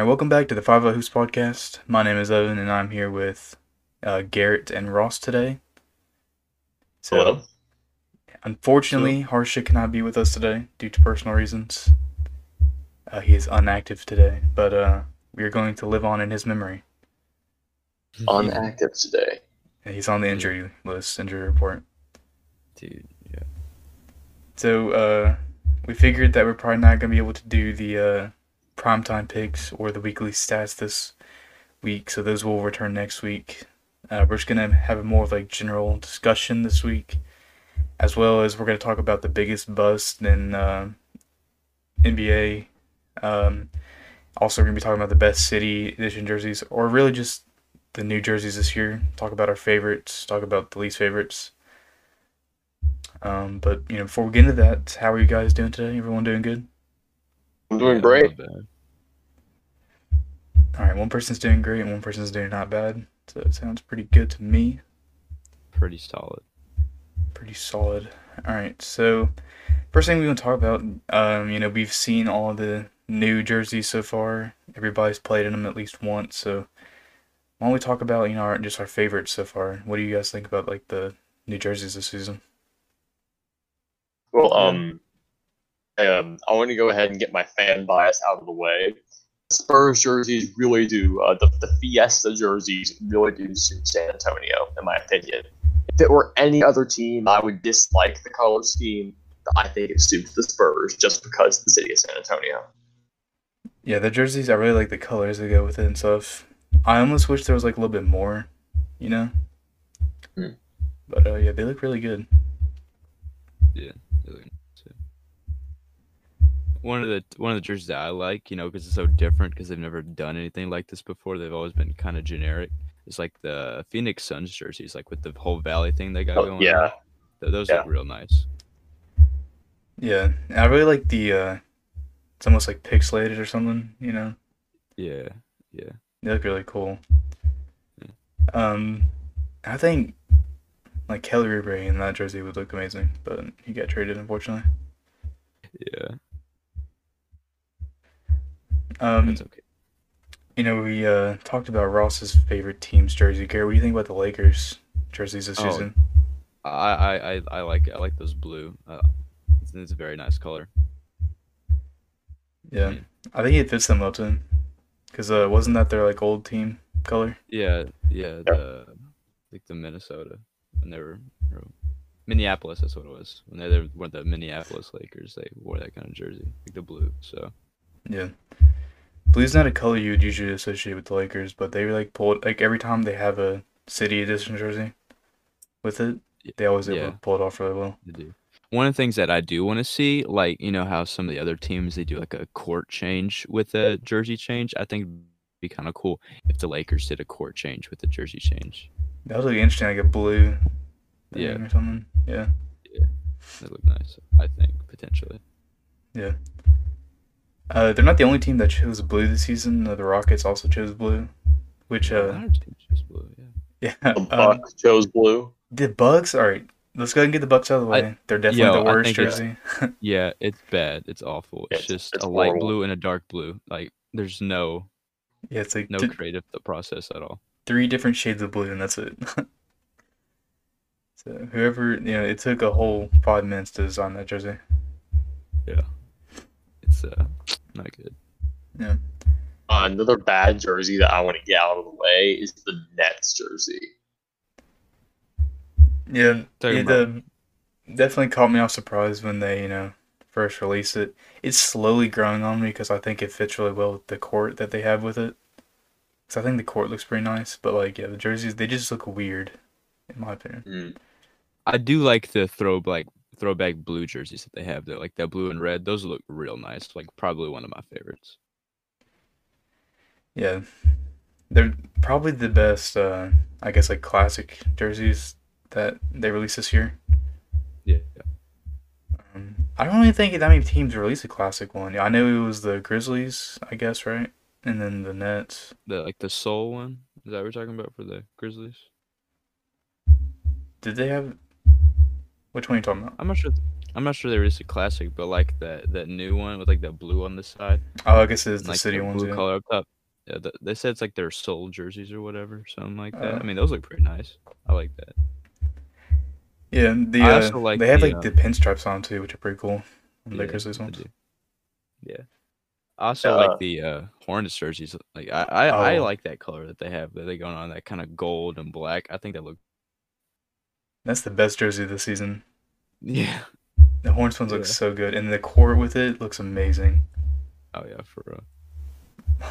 right, welcome back to the Five Hoops podcast. My name is Evan, and I'm here with uh, Garrett and Ross today. So, Hello. unfortunately, Harsha cannot be with us today due to personal reasons. Uh, he is unactive today, but uh, we are going to live on in his memory. Unactive today. And He's on the injury list, injury report. Dude, yeah. So uh, we figured that we're probably not gonna be able to do the uh, primetime picks or the weekly stats this week, so those will return next week. Uh, we're just gonna have a more of like general discussion this week, as well as we're gonna talk about the biggest bust in uh, NBA. Um, also, we're gonna be talking about the best city edition jerseys, or really just the new jerseys this year. Talk about our favorites. Talk about the least favorites. Um, but you know, before we get into that, how are you guys doing today? Everyone doing good? I'm doing Yeah, great. not bad. All right, one person's doing great and one person's doing not bad. So it sounds pretty good to me. Pretty solid. Pretty solid. All right, so first thing we want to talk about, um, you know, we've seen all the new jerseys so far. Everybody's played in them at least once. So why don't we talk about you know our, just our favorites so far? What do you guys think about like the new jerseys this season? Well, um, um, I want to go ahead and get my fan bias out of the way. The Spurs jerseys really do uh, the the Fiesta jerseys really do suit San Antonio, in my opinion. If it were any other team, I would dislike the color scheme. I think it suits the Spurs just because of the city of San Antonio. Yeah, the jerseys, I really like the colors they go with it and stuff. I almost wish there was like a little bit more, you know? Hmm. But uh, yeah, they look really good. Yeah. One of the one of the jerseys that I like, you know, because it's so different, because they've never done anything like this before. They've always been kind of generic. It's like the Phoenix Suns jerseys, like with the whole Valley thing they got Oh, going. yeah. Th- those Yeah. look real nice. Yeah, and I really like the, uh, it's almost like pixelated or something, you know? Yeah, yeah. They look really cool. Yeah. Um, I think like Kelly Oubre in that jersey would look amazing, but he got traded unfortunately. Yeah, Um, that's okay. you know, we uh talked about Ross's favorite team's jersey. Gary, what do you think about the Lakers jerseys this Oh, season? I, I, I, I like it. I like those blue. Uh, it's, it's a very nice color. Yeah, Mm. I think it fits them well too. Cause uh, wasn't that their like old team color? Yeah, yeah. The like the Minnesota when they were or Minneapolis. That's what it was. When they they were the Minneapolis Lakers, they wore that kind of jersey, like the blue. So Yeah. Blue's not a color you would usually associate with the Lakers, but they like pulled like every time they have a city edition jersey with it, they always able Yeah. to pull it off really well. they do. One of the things that I do want to see, like you know how some of the other teams they do like a court change with a jersey change. I think it'd be kind of cool if the Lakers did a court change with the jersey change. That would like interesting, like a blue thing Yeah. or something. Yeah. That would look nice. I think potentially. Yeah. Uh, they're not the only team that chose blue this season. Uh, the Rockets also chose blue, which A uh, lot of teams choose blue. Yeah. yeah. The Um, Bucks chose blue. the Bucks. All right, let's go ahead and get the Bucks out of the I- way. They're definitely Yo, the worst think it's- jersey. Yeah, it's bad. It's awful. It's, It's- just it's a light blue and a dark blue. Like there's no yeah, it's like no th- creative th- process at all. three different shades of blue, and that's it. so whoever you know, it took a whole five minutes to design that jersey. Yeah, it's uh not good. Uh, another bad jersey that I want to get out of the way is the Nets jersey. Yeah, Talking it about- um, definitely caught me off surprise when they, you know, first released it. It's slowly growing on me because I think it fits really well with the court that they have with it. So I think the court looks pretty nice, but like, yeah, the jerseys they just look weird, in my opinion. Mm. I do like the throw like throwback blue jerseys that they have there, like that blue and red. Those look real nice. Like probably one of my favorites. Yeah, they're probably the best, uh, I guess, like classic jerseys that they released this year. Yeah. Um, I don't really think that many teams released a classic one. I know it was the Grizzlies, I guess, right? And then the Nets. The like the soul one. Is that what we're talking about for the Grizzlies? Did they have? Which one are you talking about? I'm not sure. I'm not sure there is a classic, but like that that new one with like that blue on the side, Oh, I guess it's the like city the ones. blue Yeah. color up top. Yeah, th- they said it's like their soul jerseys or whatever, something like that. Oh. I mean, those look pretty nice. I like that. Yeah, and the I uh, also like they have like uh, the pinstripes on too, which are pretty cool. on The Yeah, Grizzlies ones. Yeah. I also Uh, like the uh, Hornets jerseys. Like I, I, I Oh. like that color that they have. That they going on that kind of gold and black. I think that look. That's the best jersey of the season. Yeah. The Hornets ones look so good, and the court with it looks amazing. Oh yeah, for real.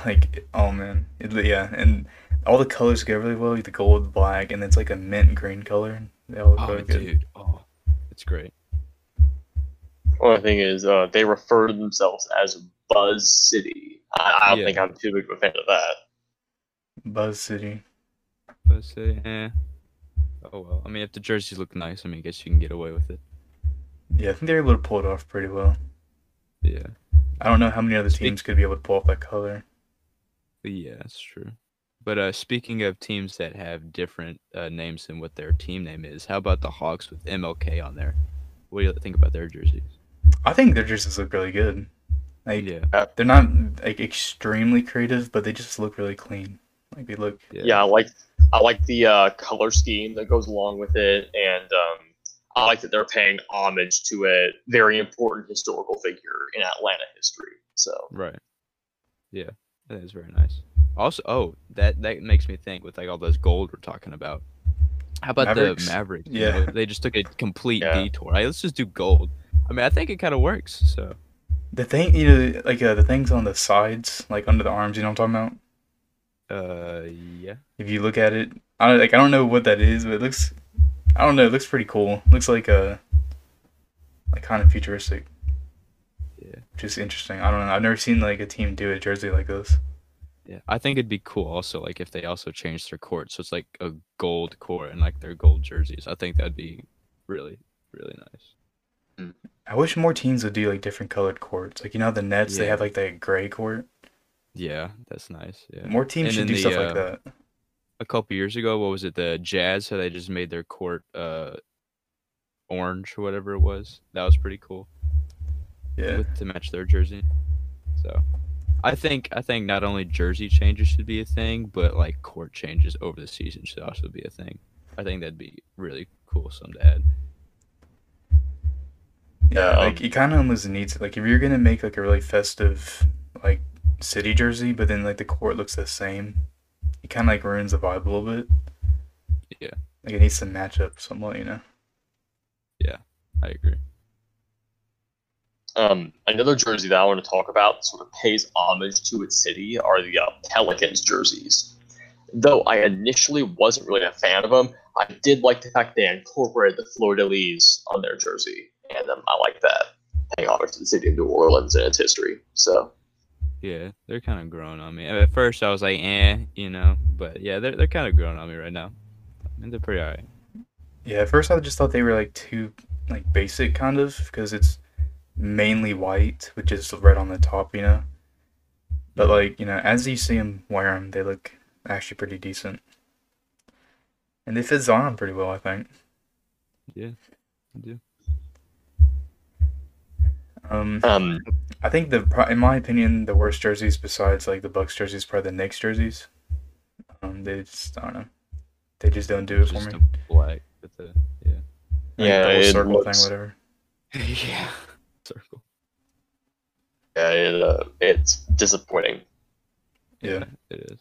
Like, oh man, it, yeah, and all the colors go really well. Like the gold, black, and it's like a mint green color. They all look Oh really good. dude. Oh, it's great. Only thing is, uh, they refer to themselves as Buzz City. I, I don't Yeah. think I'm too big of a fan of that. Buzz City. Let's say, eh. Oh well. I mean, if the jerseys look nice, I mean, I guess you can get away with it. Yeah, I think they're able to pull it off pretty well. Yeah. I don't know how many other Speak- teams could be able to pull off that color. Yeah, that's true. But uh, speaking of teams that have different uh, names than what their team name is, how about the Hawks with MLK on there? What do you think about their jerseys? I think their jerseys look really good. Like, Yeah. they're not like extremely creative, but they just look really clean. Like they look. Yeah. Yeah, I like I like the uh, color scheme that goes along with it, and um, I like that they're paying homage to a very important historical figure in Atlanta history. So Right. Yeah, that is very nice. Also, oh, that that makes me think with like all those gold we're talking about. How about Mavericks? the Mavericks? you Yeah. know, they just took a complete Yeah. detour. Hey, let's just do gold. I mean, I think it kind of works. So The thing, you know, like uh, the things on the sides, like under the arms. You know what I'm talking about? Uh, yeah. If you look at it, I don't like. I don't know what that is, but it looks. I don't know. It looks pretty cool. looks like a. Like kind of futuristic. Yeah. Just interesting. I don't know. I've never seen like a team do a jersey like this. Yeah, I think it'd be cool also like if they also changed their court, so it's like a gold court and like their gold jerseys. I think that'd be really, really nice. I wish more teams would do like different colored courts. Like you know, the Nets they have like that gray court. Yeah, that's nice. Yeah. More teams And should do the, stuff like uh, that. A couple years ago, what was it? The Jazz, how they just made their court uh orange or whatever it was. That was pretty cool. Yeah. with, to match their jersey. So, I think I think not only jersey changes should be a thing, but like court changes over the season should also be a thing. I think that'd be really cool. Some to add. Yeah, Yeah, like um, you kind of almost needs it. Like if you're gonna make like a really festive like city jersey, but then like the court looks the same, it kind of like ruins the vibe a little bit. Yeah. Like it needs to match up somewhat, you know. Yeah, I agree. um, another jersey that I want to talk about sort of pays homage to its city are the uh, Pelicans jerseys. Though I initially wasn't really a fan of them, I did like the fact they incorporated the fleur de lis on their jersey, and um, I like that. Paying homage to the city of New Orleans and its history. So Yeah, they're kind of growing on me. At first, I was like, eh, you know, but yeah, they're they're kind of growing on me right now. And they're pretty alright. Yeah, at first I just thought they were like too like basic kind of because it's mainly white with just red on the top, you know. But like you know, as you see them wear them, they look actually pretty decent, and they fit Zion pretty well, I think. Yeah, I do. Um, um, I think the in my opinion the worst jerseys besides like the Bucks jerseys probably the Knicks jerseys. Um, they just I don't know, they just don't do it for me. a black with the yeah. Like, Yeah, the circle looks- thing, whatever. yeah. Circle. yeah, it, uh, it's disappointing. Yeah. it is.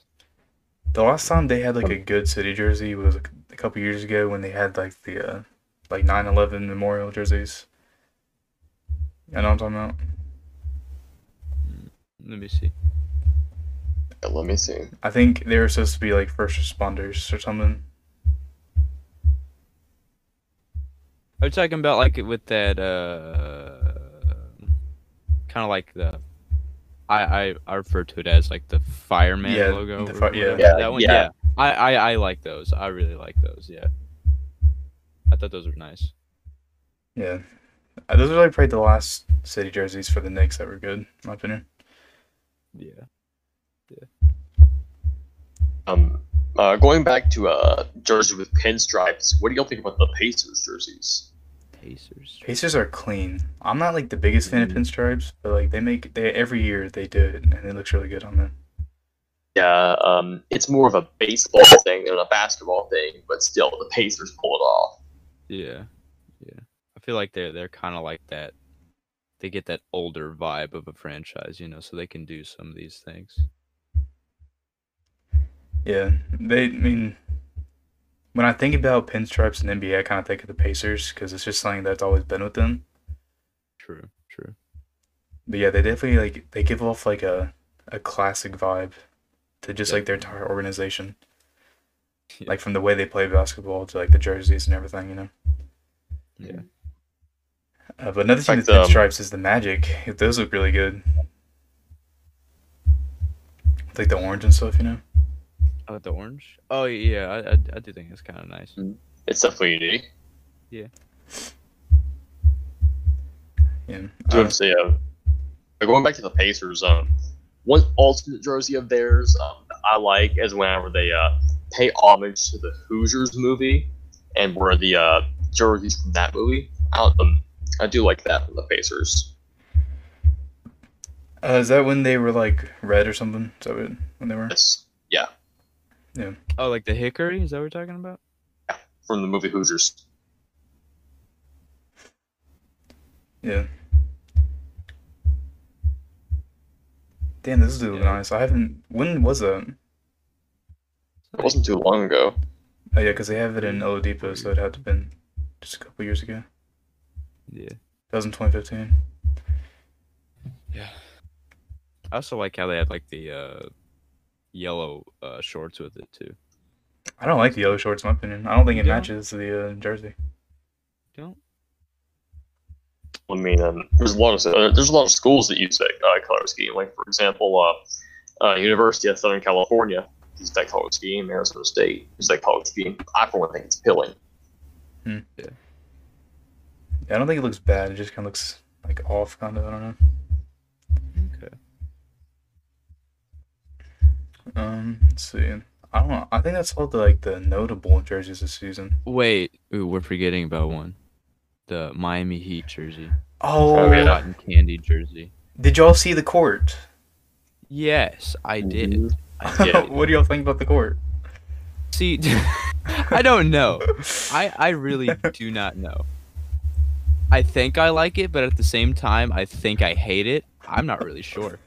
The last time they had like a good city jersey was a couple years ago when they had like the uh, like 9/11 memorial jerseys. You know what I'm talking about? Let me see. Yeah, let me see. I think they were supposed to be like first responders or something. Are you talking about like with that uh kind of like the I, I I refer to it as like the fireman Yeah, logo. the fi- yeah. Yeah, that one. yeah. Yeah, I, I I like those. I really like those. Yeah, I thought those were nice. Yeah, those are like probably the last city jerseys for the Knicks that were good, in my opinion. Yeah. Yeah. Um, uh, going back to uh, jersey with pinstripes, what do y'all think about the Pacers jerseys? Pacers. Pacers are clean. I'm not like the biggest fan of Mhm. pinstripes, but like they make they every year they do it and it looks really good on them. Yeah, um, it's more of a baseball thing than a basketball thing, but still, the Pacers pull it off. Yeah, yeah. I feel like they're they're kind of like that. They get that older vibe of a franchise, you know, so they can do some of these things. Yeah, they. I mean, when I think about pinstripes in NBA, I kind of think of the Pacers because it's just something that's always been with them. True, true. But yeah, they definitely like they give off like a a classic vibe to just like their entire organization. Yeah. Like from the way they play basketball to like the jerseys and everything, you know. Yeah. Uh, but another thing fact, with um, pinstripes is the Magic. Those look really good. Like the orange and stuff, you know. Oh, the orange. Oh yeah, I I, I do think it's kind of nice. It's definitely unique. Yeah. Do Uh, uh, say, uh, going back to the Pacers, um, one alternate jersey of theirs um, I like is whenever they uh, pay homage to the Hoosiers movie and wear the uh, jerseys from that movie. I, um, I do like that from the Pacers. uh, is that when they were like red or something? Is that what, when they were? It's, yeah, Yeah. Oh, like the hickory? Is that what we're talking about? Yeah, from the movie Hoosiers. Yeah. Damn, this is really Yeah. nice. I haven't. When was that? It wasn't too long ago. Oh yeah, because they have it in Oladipo, so it had to have been just a couple years ago. Yeah. That was in 2015. Yeah. I also like how they had like the uh, yellow uh, shorts with it too. I don't like the yellow shorts, in my opinion. I don't think it You don't? matches the uh, jersey. Don't. I mean, um, there's a lot of uh, there's a lot of schools that use that uh, color scheme. Like for example, uh, uh, University of Southern California uses that color scheme. Arizona State uses that color scheme. I for one think it's appealing. Yeah, I don't think it looks bad. It just kind of looks like off, kind of. I don't know. Okay. Um, let's see. I don't know. I think that's all the like the notable jerseys this season. Wait, ooh, we're forgetting about one. The Miami Heat jersey. Oh, Oh, yeah. Cotton candy jersey. did y'all see the court? Yes, I did. I did. what do y'all think about the court? See, I don't know. I I really do not know. I think I like it, but at the same time, I think I hate it. I'm not really sure.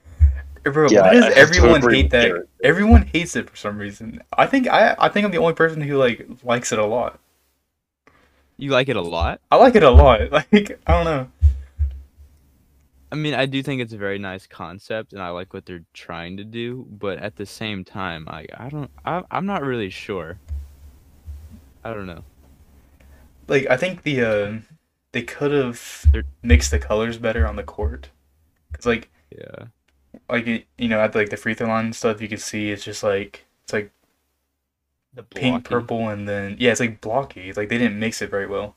Bro, Yeah, why does have everyone agree hate that? Garrett. Everyone hates it for some reason. I think I I think I'm the only person who like likes it a lot. You like it a lot? I like it a lot. Like I don't know. I mean, I do think it's a very nice concept, and I like what they're trying to do. But at the same time, I I don't I, I'm not really sure. I don't know. Like I think the uh they could have mixed the colors better on the court. Cuz like Yeah. like it- you know at like the free throw line and stuff you can see it's just like it's like The pink purple and then yeah it's like blocky. It's like they didn't mix it very well.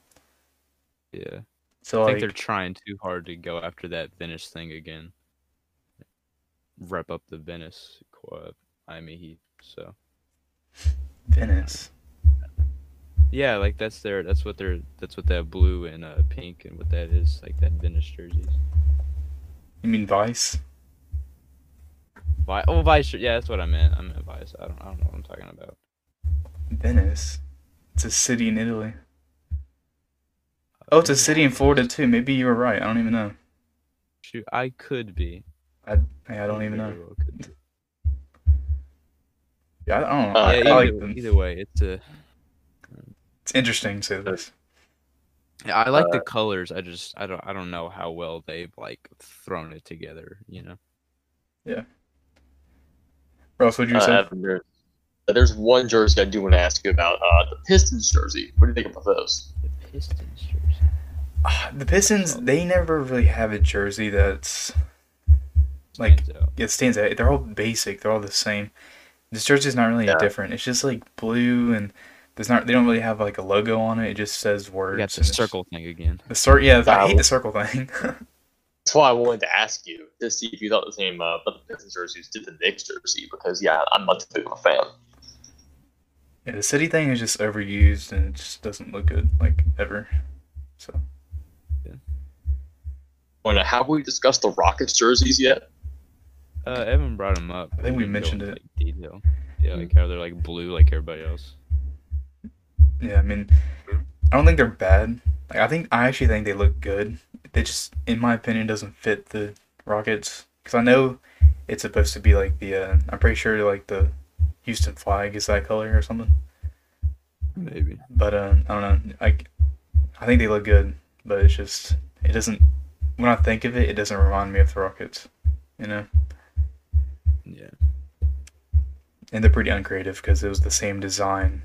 Yeah. So I think like they're trying too hard to go after that Venice thing again. Rep up the Venice uh, Miami he So Venice. Yeah, like that's their that's what they're that's what that blue and uh, pink and what that is like that Venice jerseys. You mean Vice? Vi- oh, Vice. Yeah, that's what I meant. I meant Vice. I don't I don't know what I'm talking about. Venice. It's a city in Italy. Oh, it's a city in Florida too. Maybe you were right. I don't even know. Shoot, I could be. I I don't even know. well could be. Yeah, I don't know. Uh, I, yeah, I either, like them. either way, it's a. It's interesting to say this. Yeah, I like Uh, the colors. I just I don't I don't know how well they've like thrown it together. You know. Yeah. Ross, what'd you Uh, say? Evan, there's, there's one jersey I do want to ask you about. Uh, the Pistons jersey. What do you think about those? The Pistons jersey. Ah, the Pistons, they never really have a jersey that's like Stands it stands out. They're all basic. They're all the same. This jersey's not really Yeah. different. It's just like blue and there's not. They don't really have like a logo on it. It just says words. We got the and it's- circle thing again. The cir- Yeah, I hate Wow. the circle thing. That's why I wanted to ask you to see if you thought the same uh, about the Pistons jerseys did the Knicks jersey because yeah, I'm not too big of a fan. yeah, the city thing is just overused and it just doesn't look good like ever. So now, have we discussed the Rockets jerseys yet? Uh, Evan brought them up. I think we didn't mentioned it. Like, detail. Yeah, like how they're like blue like everybody else. Yeah, I mean, I don't think they're bad. Like, I think I actually think they look good. They just, in my opinion, doesn't fit the Rockets because I know it's supposed to be like the. Uh, I'm pretty sure like the Houston flag is that color or something. Maybe. But uh, I don't know. Like, I think they look good, but it's just it doesn't. When I think of it, it doesn't remind me of the Rockets. You know, Yeah. and they're pretty uncreative because it was the same design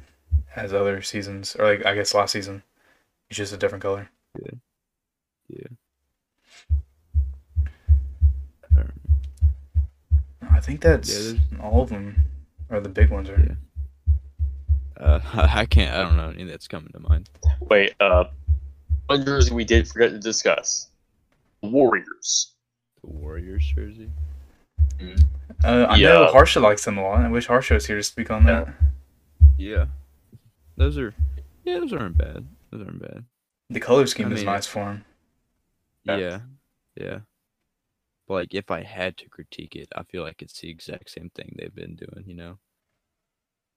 as other seasons, or like I guess last season. It's just a different color. Yeah. Yeah. I think that's Yeah, all of them, or the big ones are. Yeah. Uh, I can't. I don't know any that's coming to mind. Wait, uh, one jersey we did forget to discuss. Warriors. The Warriors jersey. Uh, I know Harsha likes them a lot. I wish Harsha was here to speak on that. Yeah. Those are. Yeah, those aren't bad. Those aren't bad. The color scheme I is mean- nice for him. Yeah. Yeah. Yeah. But like, if I had to critique it, I feel like it's the exact same thing they've been doing. You know,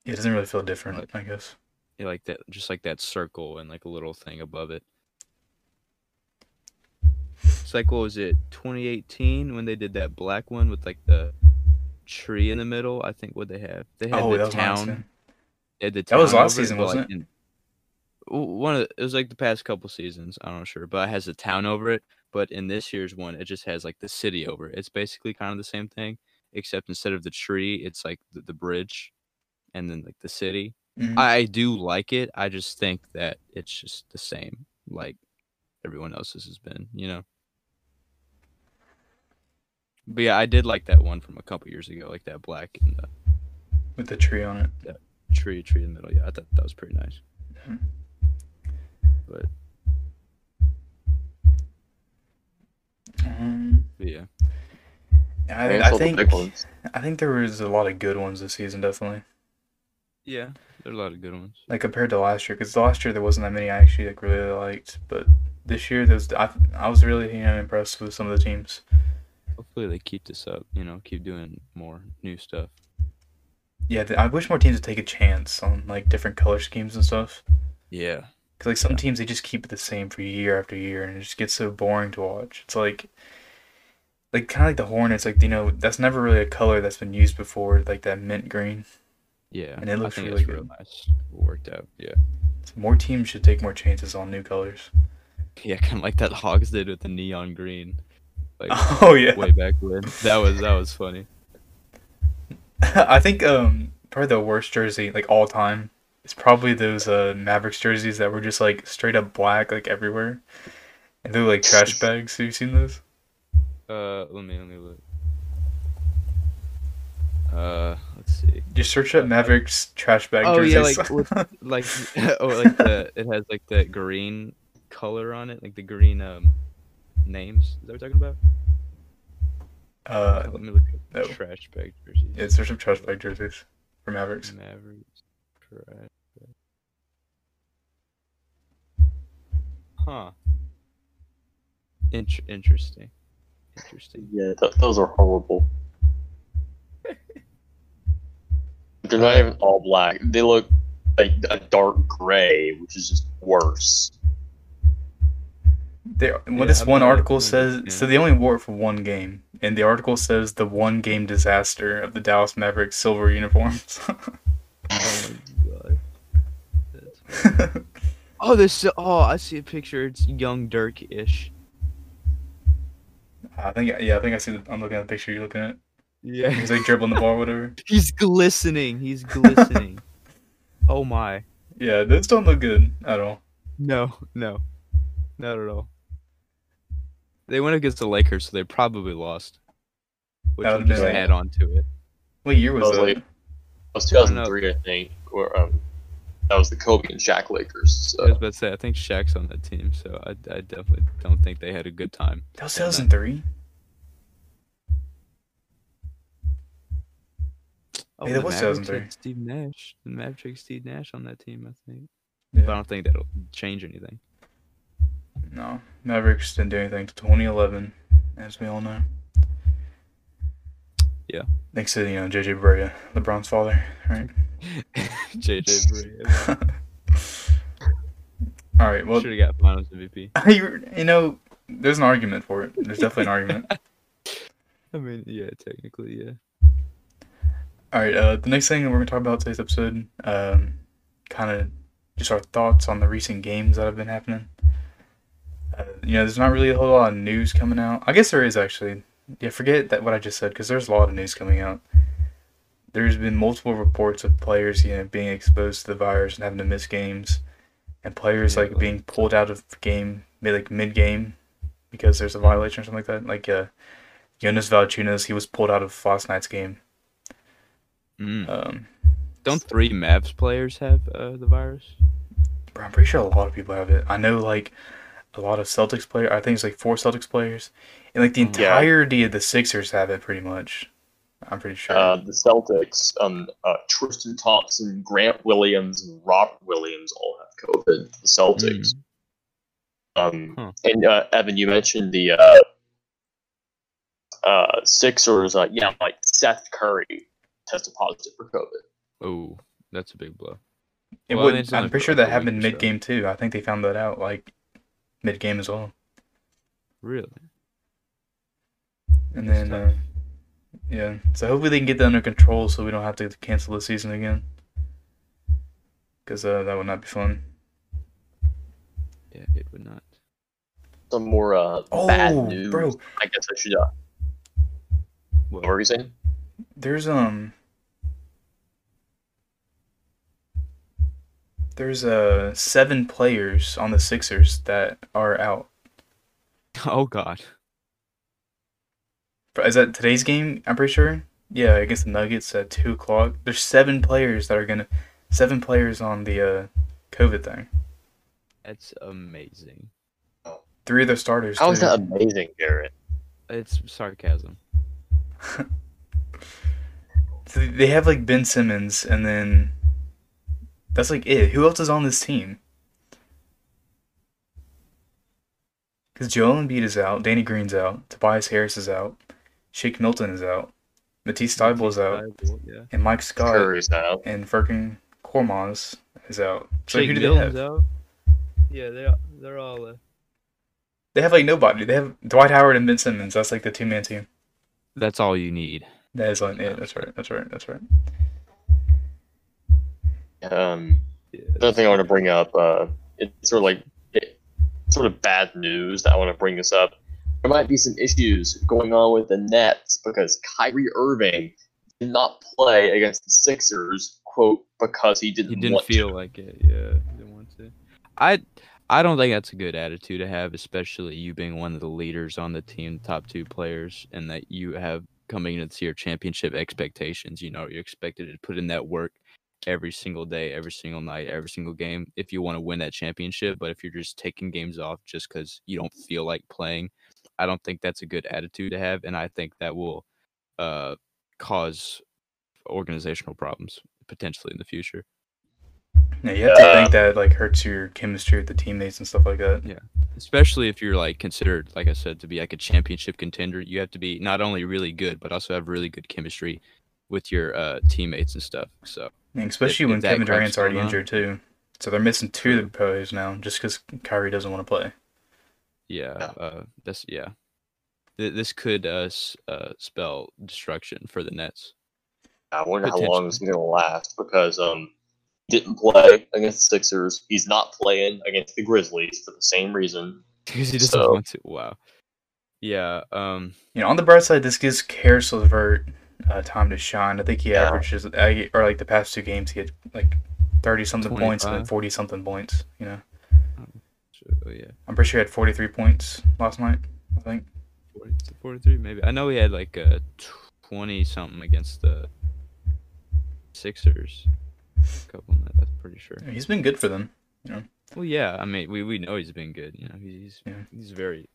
It doesn't really feel different, Like- I guess. yeah, like that, just like that circle and like a little thing above it. It's like what was it, 2018 when they did that black one with like the tree in the middle? I think what they have. They had Oh, the town. nice. yeah. They had the That was last season, wasn't it? in- one of the, it was like the past couple seasons. I'm not sure, but it has the town over it. But in this year's one, it just has like the city over it. It's basically kind of the same thing, except instead of the tree, it's like the, the bridge, and then like the city. Mhm. I do like it. I just think that it's just the same, like everyone else's has been, you know. But yeah, I did like that one from a couple years ago, like that black and the With the tree on it. Tree, tree in the middle. Yeah, I thought that was pretty nice. Mhm. But, Um, but yeah, I, And I think. I think there was a lot of good ones this season, definitely. yeah, there's a lot of good ones. Like compared to last year, because last year there wasn't that many I actually like really liked, but this year there's I, I was really you know impressed with some of the teams. Hopefully they keep this up. You know, keep doing more new stuff. Yeah, I wish more teams would take a chance on like different color schemes and stuff. Yeah, Cause like some Yeah. teams they just keep it the same for year after year, and it just gets so boring to watch. It's like, like kind of like the Hornets, like you know that's never really a color that's been used before, like that mint green. yeah. And it looks really it's real nice. Worked out. Yeah, So more teams should take more chances on new colors. yeah, kind of like that Hawks did with the neon green. Like Oh yeah, way back when. That was that was funny. I think um probably the worst jersey like all time is probably those uh Mavericks jerseys that were just like straight up black like everywhere, and they're like trash bags. Have you seen those? Uh, let me let me look. Uh, let's see. Just search up Mavericks trash bag Oh, yeah, like, with- Like, oh, like the it has like the green color on it, like the green um names. Is that what we're talking about? Uh, Let me look at no. trash bag jerseys. yeah, search up trash bag jerseys for Mavericks. Mavericks trash bag. Huh. Int- interesting. Interesting. Yeah, th- those are horrible. They're not even all black. They look like a dark gray, which is just worse. They, well, Yeah, this I've one article says yeah. so they only wore it for one game, and the article says the one game disaster of the Dallas Mavericks silver uniforms. Oh my god. Oh, this. Oh, I see a picture. It's young Dirk ish. I think yeah, I think I see. The, I'm looking at the picture you're looking at. Yeah. He's like dribbling the ball, or whatever. He's glistening. He's glistening. oh my. Yeah, those don't look good at all. No, no, not at all. They went against the Lakers, so they probably lost. Which That will would've just been- add on to it. What year was was that? like it was 2003, I think, or um, that was the Kobe and Shaq Lakers. I was So about to say, I think Shaq's on that team, so I, I definitely don't think they had a good time. That was 2003. Oh, Hey, that the was Mavericks 2003. had Steve Nash. The Mavericks had Steve Nash on that team, I think. Yeah. But I don't think that'll change anything. No, Mavericks didn't do anything to 2011, as we all know. Yeah. Thanks to you know JJ Barea, LeBron's father, right? JJ Barea. All right. Well, Should have got Finals MVP. you you know, there's an argument for it. There's definitely an argument. I mean, yeah, technically, yeah. All right. Uh, the next thing we're gonna talk about today's episode, um, kind of just our thoughts on the recent games that have been happening. Uh, you know, there's not really a whole lot of news coming out. I guess there is actually. Yeah, forget that what I just said because there's a lot of news coming out. There's been multiple reports of players, you know, being exposed to the virus and having to miss games, and players Yeah, like being pulled out of game, mid like mid game, because there's a violation or something like that. Like uh, Jonas Valanciunas, he was pulled out of last night's game. Mm. Um, Don't three Mavs players have uh, the virus? Bro, I'm pretty sure a lot of people have it. I know like a lot of Celtics players. I think it's like four Celtics players, and like the Yeah. entirety of the Sixers have it pretty much. I'm pretty sure. Uh, the Celtics, um, uh, Tristan Thompson, Grant Williams, and Robert Williams all have COVID. The Celtics. Um, Huh. and uh, Evan, you mentioned the uh, uh, Sixers. Uh, yeah, like Seth Curry tested positive for COVID. Oh, that's a big blow. it well, would, it's I'm pretty sure that happened week or so. mid game too. I think they found that out like mid game as well. Really? And That's then uh, yeah, so hopefully they can get that under control so we don't have to cancel the season again. Because uh, that would not be fun. Yeah, it would not. Some more uh, Oh, bad news. bro, I guess I should. Uh, what were you saying? There's um there's uh seven players on the Sixers that are out. Oh God. Is that today's game? I'm pretty sure. Yeah, against the Nuggets at two o'clock. There's seven players that are gonna seven players on the uh COVID thing. That's amazing. Three of their starters. How is too. that amazing, Garrett? It's sarcasm. So they have like Ben Simmons and then that's like it. Who else is on this team? Because Joel Embiid is out, Danny Green's out, Tobias Harris is out, Shake Milton is out, Matisse Thybulle is out, Yeah. and Mike Scott Curry's out. and Furkan Korkmaz is out. So Shake who do they Milton's have? out. Yeah, they they're all. Uh, They have like nobody. They have Dwight Howard and Ben Simmons. That's like the two man team. that's all you need. That is like it. That's right. That's right. That's right. Um, Yeah, another thing I want to bring up, uh, it's sort of like it, sort of bad news that I want to bring this up. There might be some issues going on with the Nets because Kyrie Irving did not play against the Sixers, quote, because he didn't, he didn't feel to. like it. Yeah, he didn't want to. I I don't think that's a good attitude to have, especially you being one of the leaders on the team, top two players, and that you have coming into your championship expectations. You know, you're expected to put in that work every single day, every single night, every single game if you want to win that championship. But if you're just taking games off just because you don't feel like playing, I don't think that's a good attitude to have, and I think that will uh, cause organizational problems potentially in the future. Yeah, you have to Uh, think that like hurts your chemistry with the teammates and stuff like that. Yeah, especially if you're like considered like i said to be like a championship contender you have to be not only really good but also have really good chemistry with your uh, teammates and stuff so And especially if when that Kevin Durant's already on. injured too. So they're missing two of the players now just because Kyrie doesn't want to play. yeah Yeah. uh that's yeah Th- this could uh, s- uh spell destruction for the nets I wonder how long this is going to last because um, he didn't play against the Sixers. He's not playing against the Grizzlies for the same reason. because he doesn't So- want to wow yeah um You know, on the bright side, this gives Caris LeVert uh, time to shine. I think he Yeah. averages, uh, or like the past two games, he had like thirty something points and then forty something points. You know, so, oh, yeah I'm pretty sure he had forty three points last night. I think. 40, 43 maybe i know he had like a 20 something against the sixers a couple nights i'm pretty sure He's been good for them. Well, yeah. I mean, we, we know he's been good. You know, he's Yeah. he's very.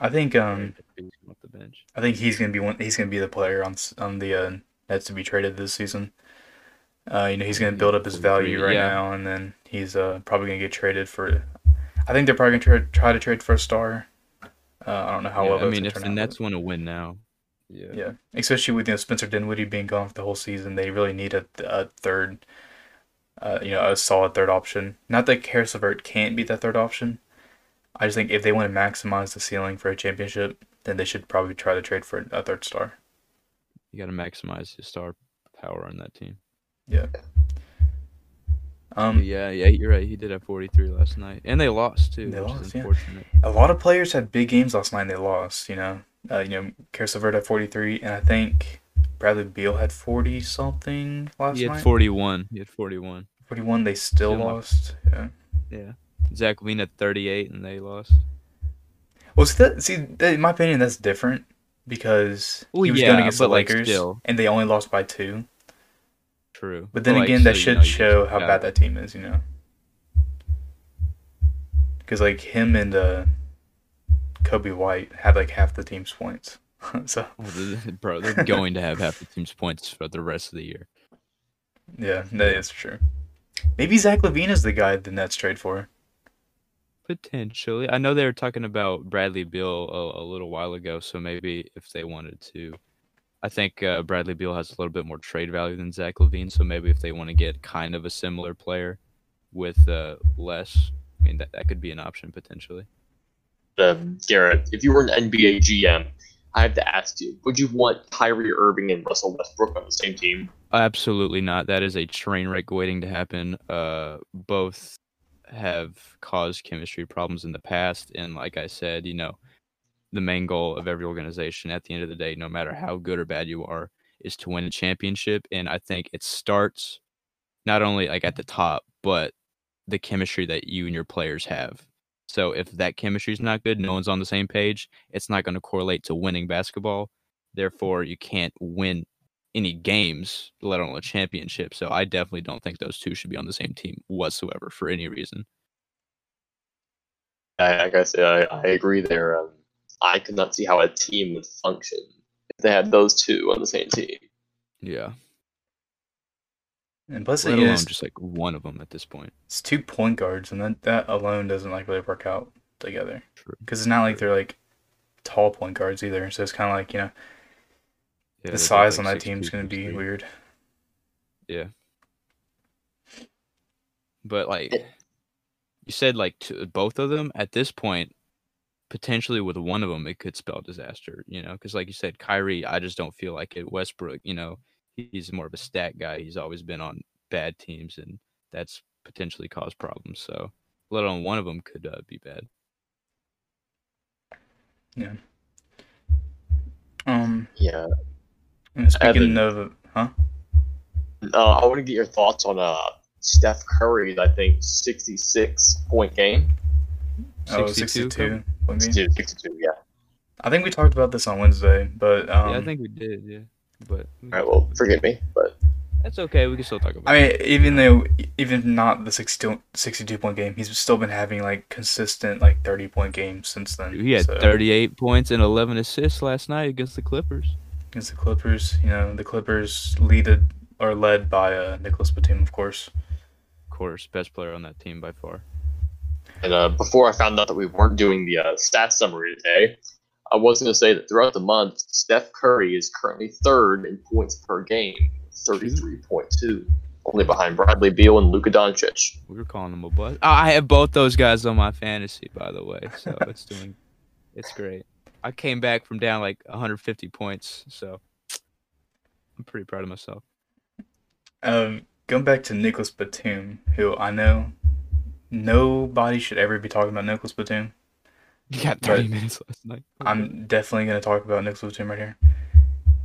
I think um he's off the bench. I think he's gonna be one. He's gonna be the player on on the uh, Nets to be traded this season. Uh, you know, he's gonna build up his value right Yeah. now, and then he's uh, probably gonna get traded for. I think they're probably gonna try, try to trade for a star. Uh, I don't know how Yeah, well. I mean, if turn the Nets want to win now, yeah, yeah, especially with you know Spencer Dinwiddie being gone for the whole season, they really need a, a third, uh, you know, a solid third option. Not that Caris LeVert can't be that third option. I just think if they want to maximize the ceiling for a championship, then they should probably try to trade for a third star. you got to maximize your star power on that team. Yeah. Um, yeah, yeah, you're right. He did have 43 last night, and they lost too. They which lost, is yeah. unfortunate. a lot of players had big games last night and they lost, you know. Uh, you know, Caris LeVert had 43, and I think Bradley Beal had 40 something last night. He had night. 41. He had 41. 41, they still Still lost. Yeah. Yeah. Zach LaVine at 38, and they lost. Well, see, that, see that, in my opinion, that's different because he was yeah, going against the but, like, Lakers, still. and they only lost by two. True. But then like, again, that so, you should know, show how bad that team is, you know. Because like him and uh, Coby White had like half the team's points, so Bro, they're going to have half the team's points for the rest of the year. yeah, that is true. Maybe Zach LaVine is the guy the Nets trade for. Potentially. I know they were talking about Bradley Beal a, a little while ago, so maybe if they wanted to. I think uh, Bradley Beal has a little bit more trade value than Zach LaVine, so maybe if they want to get kind of a similar player with uh, less, I mean, that, that could be an option potentially. Um, Garrett, if you were an NBA GM, I have to ask you: Would you want Kyrie Irving and Russell Westbrook on the same team? Absolutely not. That is a train wreck waiting to happen. Uh, both have caused chemistry problems in the past, and like I said, you know, the main goal of every organization at the end of the day, no matter how good or bad you are, is to win a championship. And I think it starts not only like at the top, but the chemistry that you and your players have. So if that chemistry is not good, no one's on the same page, it's not going to correlate to winning basketball. Therefore, you can't win any games, let alone a championship. So I definitely don't think those two should be on the same team whatsoever for any reason. I, like I said, I, I agree there. Um, I could not see how a team would function if they had those two on the same team. Yeah. And plus, Let you alone it's, just like one of them at this point. it's two point guards, and that that alone doesn't like really work out together. True. Because it's not like they're like tall point guards either. So it's kind of like you know Yeah, the they're both, size on that team is going to be weird. Yeah. But like you said, like to both of them at this point, potentially with one of them, it could spell disaster. You know, because like you said, Kyrie, I just don't feel like it. Westbrook, you know, he's more of a stat guy. He's always been on bad teams, and that's potentially caused problems. So, let alone one of them could uh, be bad. Yeah. Um, Yeah. And speaking Evan. of, huh? Uh, I want to get your thoughts on uh, Steph Curry's, I think, 66 point game. Oh, 62, 62. What do you mean? 62, 62, yeah. I think we talked about this on Wednesday, but um, yeah, I think we did. Yeah, but All right, well, forgive me, but that's okay. We can still talk about. It. I it. mean, even though even not the 62, 62 point game, he's still been having like consistent like thirty point games since then. He had so, 38 points and 11 assists last night against the Clippers. Against the Clippers. You know, the Clippers leaded or led by uh, Nicolas Batum, of course. Of course, best player on that team by far. and uh, before I found out that we weren't doing the uh, stats summary today, I was going to say that throughout the month, Steph Curry is currently third in points per game, 33.2, only behind Bradley Beal and Luka Doncic. We were calling him a bust. I have both those guys on my fantasy, by the way. So it's doing, it's great. I came back from down like 150 points, so I'm pretty proud of myself. Um, going back to Nicolas Batum, who I know nobody should ever be talking about Nicolas Batum. You got 30 minutes last night. I'm definitely going to talk about Nicolas Batum right here.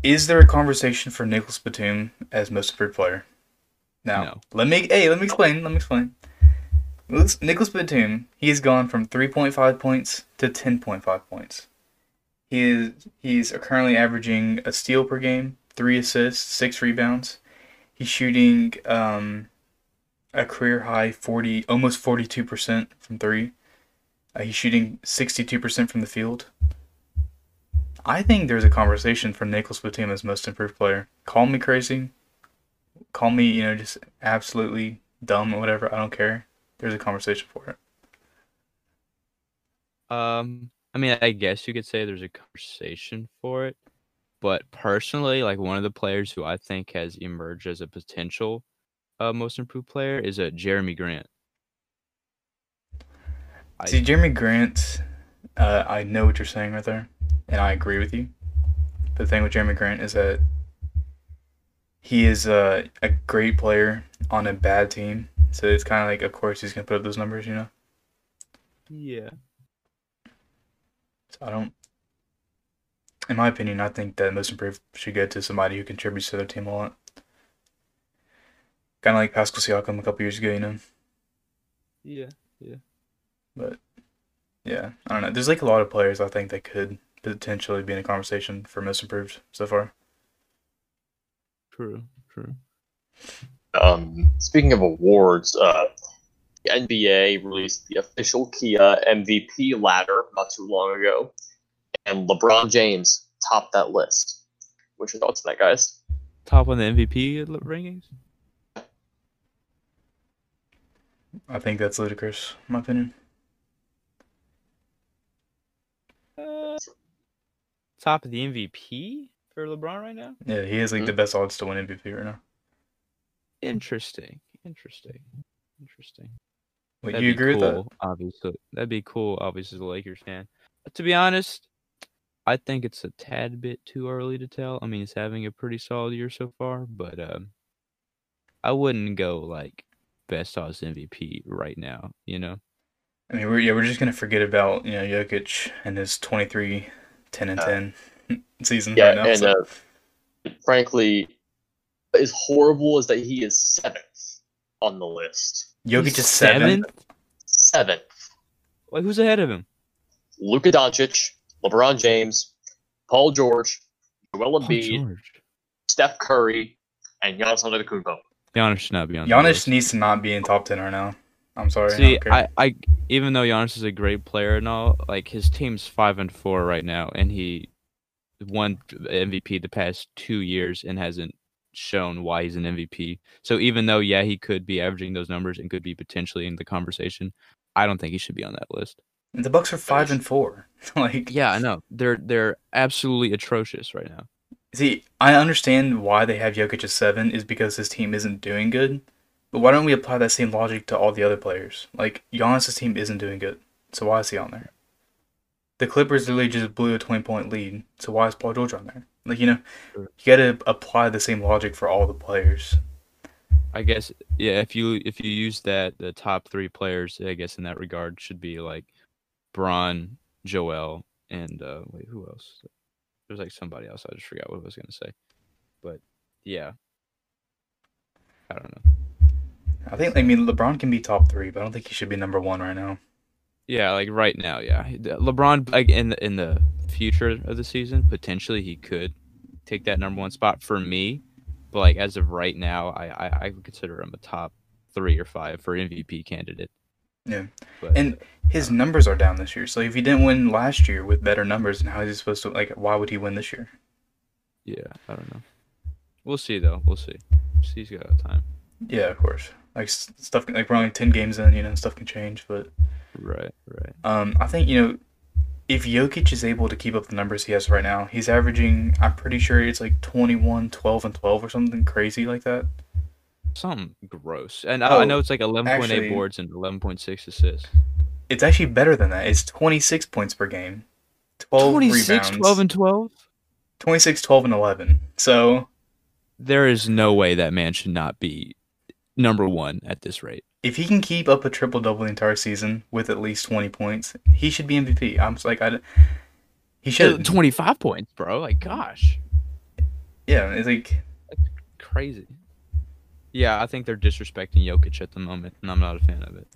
Is there a conversation for Nicolas Batum as most improved player? Now, No. let me hey, let me explain. Let me explain. Nicolas- Batum, he has gone from 3.5 points to 10.5 points. He is he's currently averaging a steal per game, three assists, six rebounds. He's shooting um, a career high 40, almost 42% from three. Uh, he's shooting 62% from the field. I think there's a conversation for Nicolas Batum as most improved player. Call me crazy. Call me, you know, just absolutely dumb or whatever. I don't care. There's a conversation for it. Um, I mean, I guess you could say there's a conversation for it, but personally, like one of the players who I think has emerged as a potential uh, most improved player is a Jerami Grant. I- See, Jerami Grant, uh, I know what you're saying right there, and I agree with you. The thing with Jerami Grant is that he is uh, a great player on a bad team. So it's kind of like, of course, he's going to put up those numbers, you know? Yeah. So I don't. In my opinion, I think that most improved should go to somebody who contributes to their team a lot. Kind of like Pascal Siakam a couple years ago, you know? Yeah, yeah. But yeah, I don't know. There's like a lot of players I think that could potentially be in a conversation for most improved so far. True. True. Um, speaking of awards, uh, the NBA released the official Kia MVP ladder not too long ago, and LeBron James topped that list. What's your thoughts on that, guys? Top on the MVP rankings. I think that's ludicrous, in my opinion. Uh, top of the MVP for LeBron right now. Yeah, he has like the best odds to win MVP right now. Interesting. Interesting. Interesting. Wait, That'd you be agree with that? cool, Obviously, that'd be cool. Obviously, as a Lakers fan. But to be honest, I think it's a tad bit too early to tell. I mean, he's having a pretty solid year so far, but um, I wouldn't go like best odds MVP right now. You know? I mean, we're yeah, we're just gonna forget about you know Jokic and his 23, 10 and Uh, 10 season Yeah, right now. and so- uh, frankly, as horrible as that he is seventh on the list. Jokic He's is seven. Seventh. Like who's ahead of him? Luka Doncic, LeBron James, Paul George, Joel Embiid, George. Steph Curry, and Giannis Antetokounmpo. Giannis should not be on. Giannis list. needs to not be in top ten right now. I'm sorry. See. I, I, even though Giannis is a great player and all, like his team's five and four right now, and he won MVP the past two years and hasn't shown why he's an MVP. So even though yeah, he could be averaging those numbers and could be potentially in the conversation, I don't think he should be on that list. the Bucks are five and four. like Yeah, I know they're they're absolutely atrocious right now. See, I understand why they have Jokic at seven is because his team isn't doing good. But why don't we apply that same logic to all the other players? Like Giannis' team isn't doing good, so why is he on there? The Clippers literally just blew a twenty point lead, so why is Paul George on there? Like you know, you gotta apply the same logic for all the players. I guess yeah, if you if you use that, the top three players, I guess in that regard, should be like Braun, Joel, and uh wait, who else? There's like somebody else. I just forgot what I was gonna say. But yeah, I don't know. I think I mean LeBron can be top three, but I don't think he should be number one right now. Yeah, like right now, yeah. LeBron, like in the in the future of the season, potentially he could take that number one spot for me. But like as of right now, I I, I would consider him a top three or five for MVP candidate. Yeah. But, And his numbers are down this year. So if he didn't win last year with better numbers, and how is he supposed to like why would he win this year? Yeah, I don't know. We'll see though. We'll see. see. He's got time. Yeah, of course. Like stuff like we're only ten games in, you know, stuff can change, but Right, right. Um, I think you know, if Jokic is able to keep up the numbers he has right now, he's averaging. I'm pretty sure it's like 21, 12, and 12 or something crazy like that. Something gross. And I I Oh, know it's like 11.8 actually- boards and 11.6 assists. It's actually better than that. It's 26 points per game, 12 26, rebounds, 12, and 12? 26, 12, and 11. So There is no way that man should not be number one at this rate. if he can keep up a triple double the entire season with at least 20 points, he should be MVP. I'm just like I. He should. 25 points, bro. Like, gosh. Yeah, it's like Crazy. Yeah, I think they're disrespecting Jokic at the moment, and I'm not a fan of it.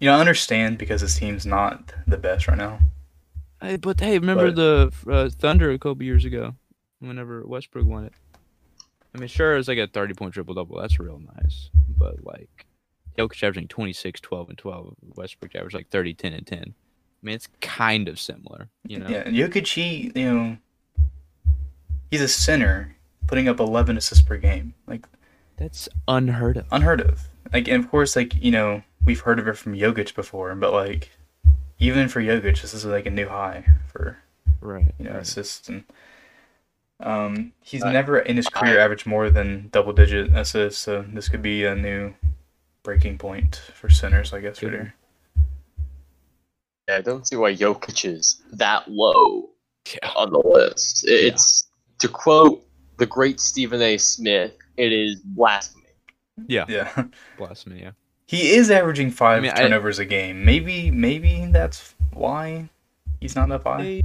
you know I understand because his team's not the best right now. Hey, but hey, remember But- the uh, Thunder a couple years ago, whenever Westbrook won it. I mean, sure, it's like a 30 point triple double. That's real nice. But like, Jokic averaging 26, 12, and 12. Westbrook averaged like 30, 10, and 10. I mean, it's kind of similar, you know? Yeah, and Jokic, he, you know, he's a center, putting up 11 assists per game. Like, That's unheard of. unheard of. Like, and of course, like, you know, we've heard of it from Jokic before, but, like, even for Jokic, this is like a new high for Right. you know right. assists and. Um, he's Uh, never in his career I- averaged more than double digit assists, so this could be a new breaking point for centers, I guess, right here. Yeah, I don't see why Jokic is that low Yeah. on the list. It- It's to quote the great Stephen A. Smith, it is blasphemy. Yeah. Yeah. Blasphemy. Yeah. He is averaging five mean, turnovers a game. Maybe, maybe that's why he's not that high.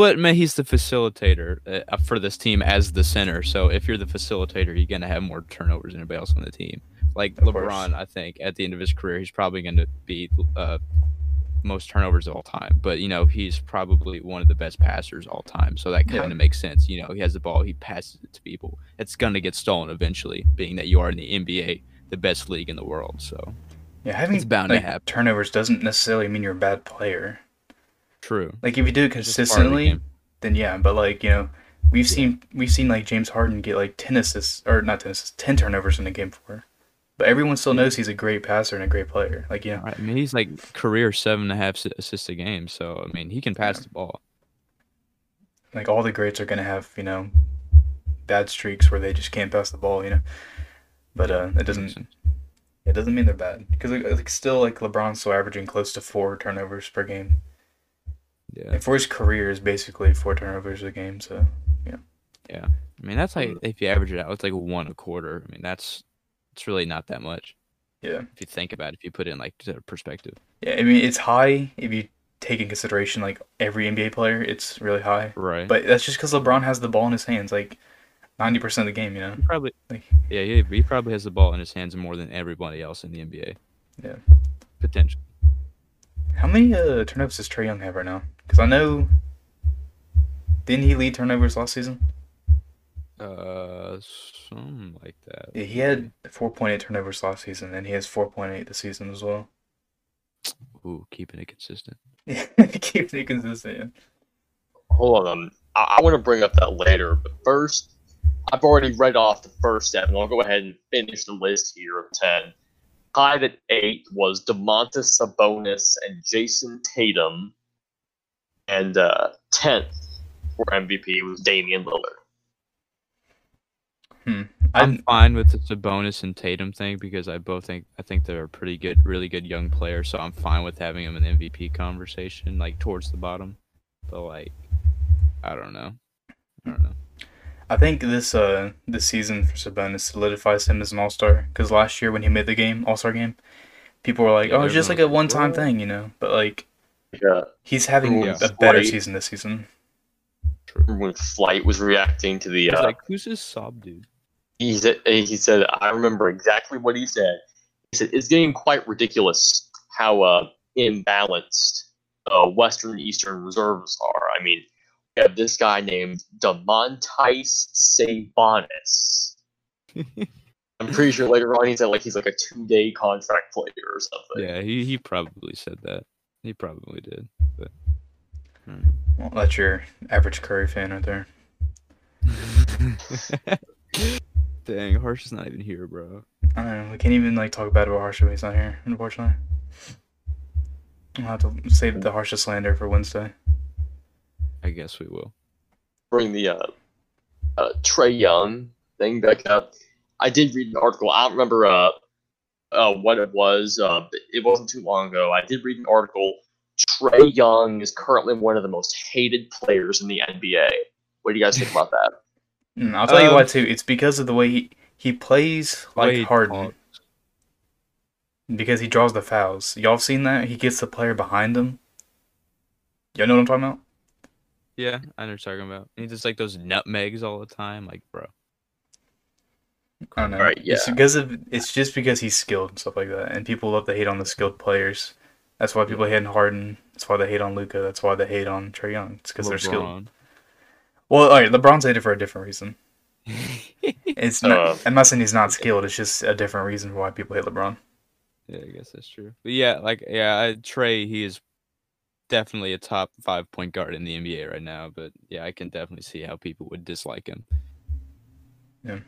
But man, he's the facilitator uh, for this team as the center. So if you're the facilitator, you're gonna have more turnovers than anybody else on the team. Like Of course. LeBron, I think at the end of his career, he's probably going to be uh, most turnovers of all time. But you know, he's probably one of the best passers all time. So that kind of makes sense. You know, he has the ball, he passes it to people. It's gonna get stolen eventually, being that you are in the NBA, the best league in the world. So Yeah, having It's bound to happen. turnovers doesn't necessarily mean you're a bad player. True. Like if you do it It's just part of the consistently, then yeah. But like you know, we've Yeah. seen we've seen like James Harden get like ten assists or not ten assists, ten turnovers in a game before. But everyone still knows he's a great passer and a great player. Like you know, Right, I mean, he's like career seven and a half assists a game. So I mean, he can pass Yeah. the ball. like all the greats are gonna have you know bad streaks where they just can't pass the ball. You know, but uh, it doesn't it doesn't mean they're bad because like still like LeBron's still averaging close to four turnovers per game. Yeah. And for his career is basically four turnovers a game. So yeah. Yeah. I mean, that's like if you average it out, it's like one a quarter. I mean, that's it's really not that much yeah, if you think about it. If you put it in like perspective. yeah. I mean it's high if you take in consideration like every NBA player. It's really high, Right. but that's just because LeBron has the ball in his hands like ninety percent of the game. You know, he probably like yeah, he, he probably has the ball in his hands more than everybody else in the NBA. Yeah. Potential. how many uh, turnovers does Trae Young have right now? Because I know didn't he lead turnovers last season? Uh, something like that. Yeah, he had 4.8 turnovers last season, and he has 4.8 this season as well. Ooh, keeping it consistent. Yeah, keep it consistent. Yeah. Hold on, um, I, I want to bring up that later, but first, I've already read off the first seven. I'll go ahead and finish the list here of ten. Tied at eight was Domantas Sabonis and Jayson Tatum, and uh, tenth for MVP was Damian Lillard. I'm, I'm fine with the Sabonis and Tatum thing because I both think I think they're pretty good, really good young players. So I'm fine with having them in the MVP conversation, like towards the bottom. But like, I don't know. I don't know. I think this uh this season for Sabonis solidifies him as an All Star. Because last year when he made the game All Star game, people were like, "Oh, it's just like a one time thing," you know. But like Yeah, he's having Yeah. a better Right. season this season. True. when Flight was reacting to the, It's uh, like, who's this sob dude? he said, he said, I remember exactly what he said. He said it's getting quite ridiculous how uh, imbalanced uh, Western Eastern reserves are. I mean, we have this guy named Domantas Sabonis. I'm pretty sure later on he said like he's like a two day contract player or something. Yeah, he, he probably said that. He probably did. But Well, that's your average Curry fan right there. Dang, Harsh is not even here, bro. I don't know. We can't even like talk bad about Harsha when he's not here. Unfortunately, I'll have to save the Harsha slander for Wednesday. I guess we will. Bring the uh, uh, Trae Young thing back up. I did read an article. I don't remember uh, uh, what it was. Uh, it wasn't too long ago. I did read an article. Trae Young is currently one of the most hated players in the NBA. What do you guys think about that? Mm, I'll tell you Um, why too. It's because of the way he he plays like Way Harden. talk- Because he draws the fouls. Y'all seen that? He gets the player behind him. Y'all know what I'm talking about? Yeah, I know what you're talking about. He just like those nutmegs all the time, like bro. I don't know. Right, It's yeah. because of it's just because he's skilled and stuff like that, and people love to hate on the skilled players. That's why people hate on Harden. That's why they hate on Luka. That's why they hate on Trae Young. It's because they're skilled. Well, all right, LeBron's hated for a different reason. It's not. Uh, I'm not saying he's not skilled. It's just a different reason why people hate LeBron. Yeah, I guess that's true. But yeah, like yeah, I, Trae, he is definitely a top five point guard in the NBA right now. But yeah, I can definitely see how people would dislike him. Yeah,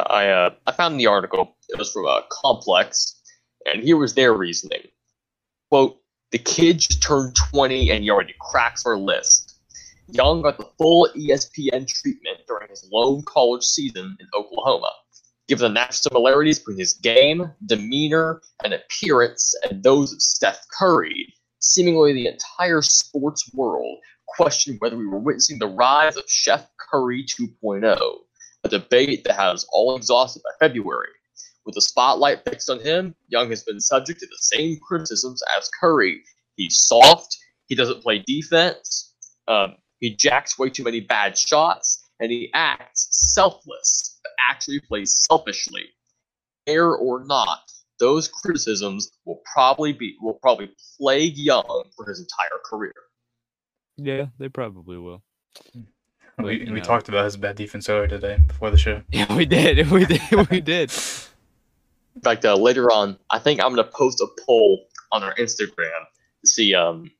I uh, I found the article. It was from uh, Complex, and here was their reasoning. Quote: The kid just turned 20 and he already cracks our list. Young got the full ESPN treatment during his lone college season in Oklahoma. Given the natural similarities between his game, demeanor, and appearance and those of Steph Curry, seemingly the entire sports world questioned whether we were witnessing the rise of Chef Curry 2.0, a debate that has all exhausted by February. With the spotlight fixed on him, Young has been subject to the same criticisms as Curry. He's soft, he doesn't play defense, um, he jacks way too many bad shots, and he acts selfless, but actually plays selfishly. Fair or not, those criticisms will probably be will probably plague Young for his entire career. Yeah, they probably will. But, we you we talked about his bad defense earlier today before the show. Yeah, we did. We did. We did. In fact, uh, later on, I think I'm gonna post a poll on our Instagram to see um,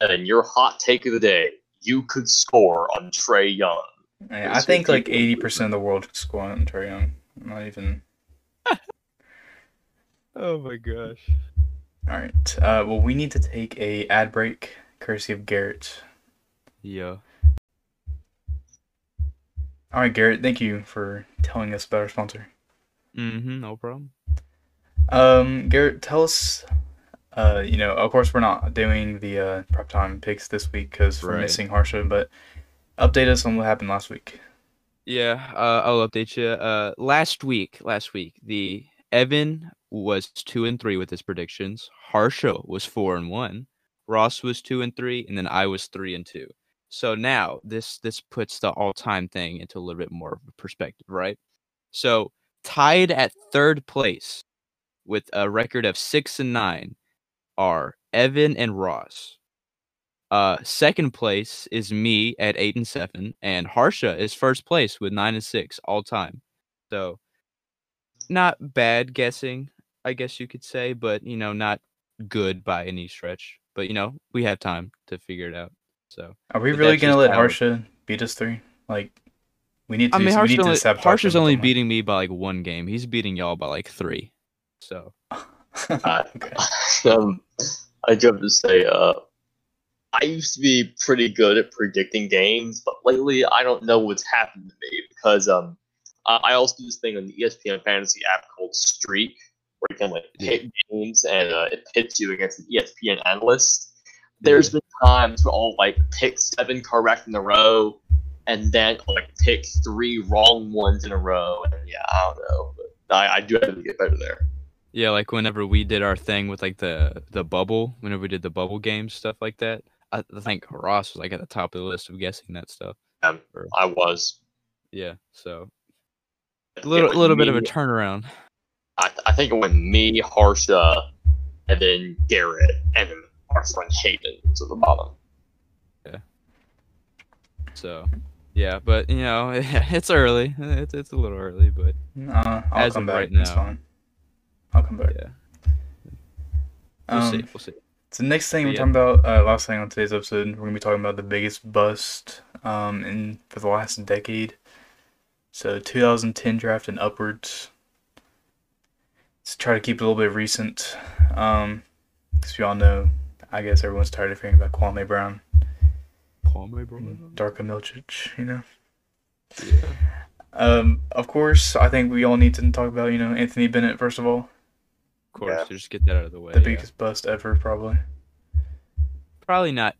and your hot take of the day. You could score on Trae Young. Yeah, I think like eighty percent of the world could score on Trae Young. Not even. Oh my gosh. All right. Uh, well, we need to take a ad break, courtesy of Garrett. Yeah. All right, Garrett. Thank you for telling us about our sponsor. Mm-hmm. No problem. Um, Garrett, tell us. Uh, you know, of course, we're not doing the uh, prep time picks this week because we're Right. missing Harsha, but update us on what happened last week. Yeah, uh, I'll update you. Uh, last week, last week, the Evan was two and three with his predictions. Harsha was four and one. Ross was two and three, and then I was three and two. So now this this puts the all time thing into a little bit more of a perspective, right? So tied at third place with a record of six and nine are Evan and Ross. Uh, second place is me at eight and seven, and Harsha is first place with nine and six all time. So, not bad guessing, I guess you could say, but you know, not good by any stretch. But you know, we have time to figure it out. So, Are we really gonna let how- Harsha beat us three? Like, we need to. I mean, we Harsha need to only, Harsha's only beating me by like one game. He's beating y'all by like three. So, okay. um, I do have to say, uh, I used to be pretty good at predicting games, but lately I don't know what's happened to me because um, I I also do this thing on the ESPN fantasy app called Streak, where you can like pick games and uh, it pits you against an ESPN analyst. There's been times where I'll like pick seven correct in a row, and then I'll, like pick three wrong ones in a row, and yeah, I don't know, but I, I do have to get better there. Yeah, like whenever we did our thing with like the the bubble, whenever we did the bubble games, stuff like that. I, think Ross was like at the top of the list of guessing that stuff. Um, Or- I was. Yeah, so a little little bit of a turnaround. I, I think it went me, Harsha, and then Garrett, and then our friend Hayden to the bottom. Yeah. So yeah, but you know it's early. It's it's a little early, but Uh, I'll As come of back. right It's now. fine. I'll come back. yeah, we'll Um, see. We'll see. So next thing we're yeah. talking about, uh, last thing on today's episode, we're gonna be talking about the biggest bust um in for the last decade. So 2010 draft and upwards. Let's try to keep it a little bit recent. Um, because we all know, I guess everyone's tired of hearing about Kwame Brown, Kwame, bro. and Darko Milicic, you know. Yeah. Um, of course, I think we all need to talk about, you know, Anthony Bennett first of all, Of course, Yeah. to just get that out of the way. the yeah. biggest bust ever, probably. Probably not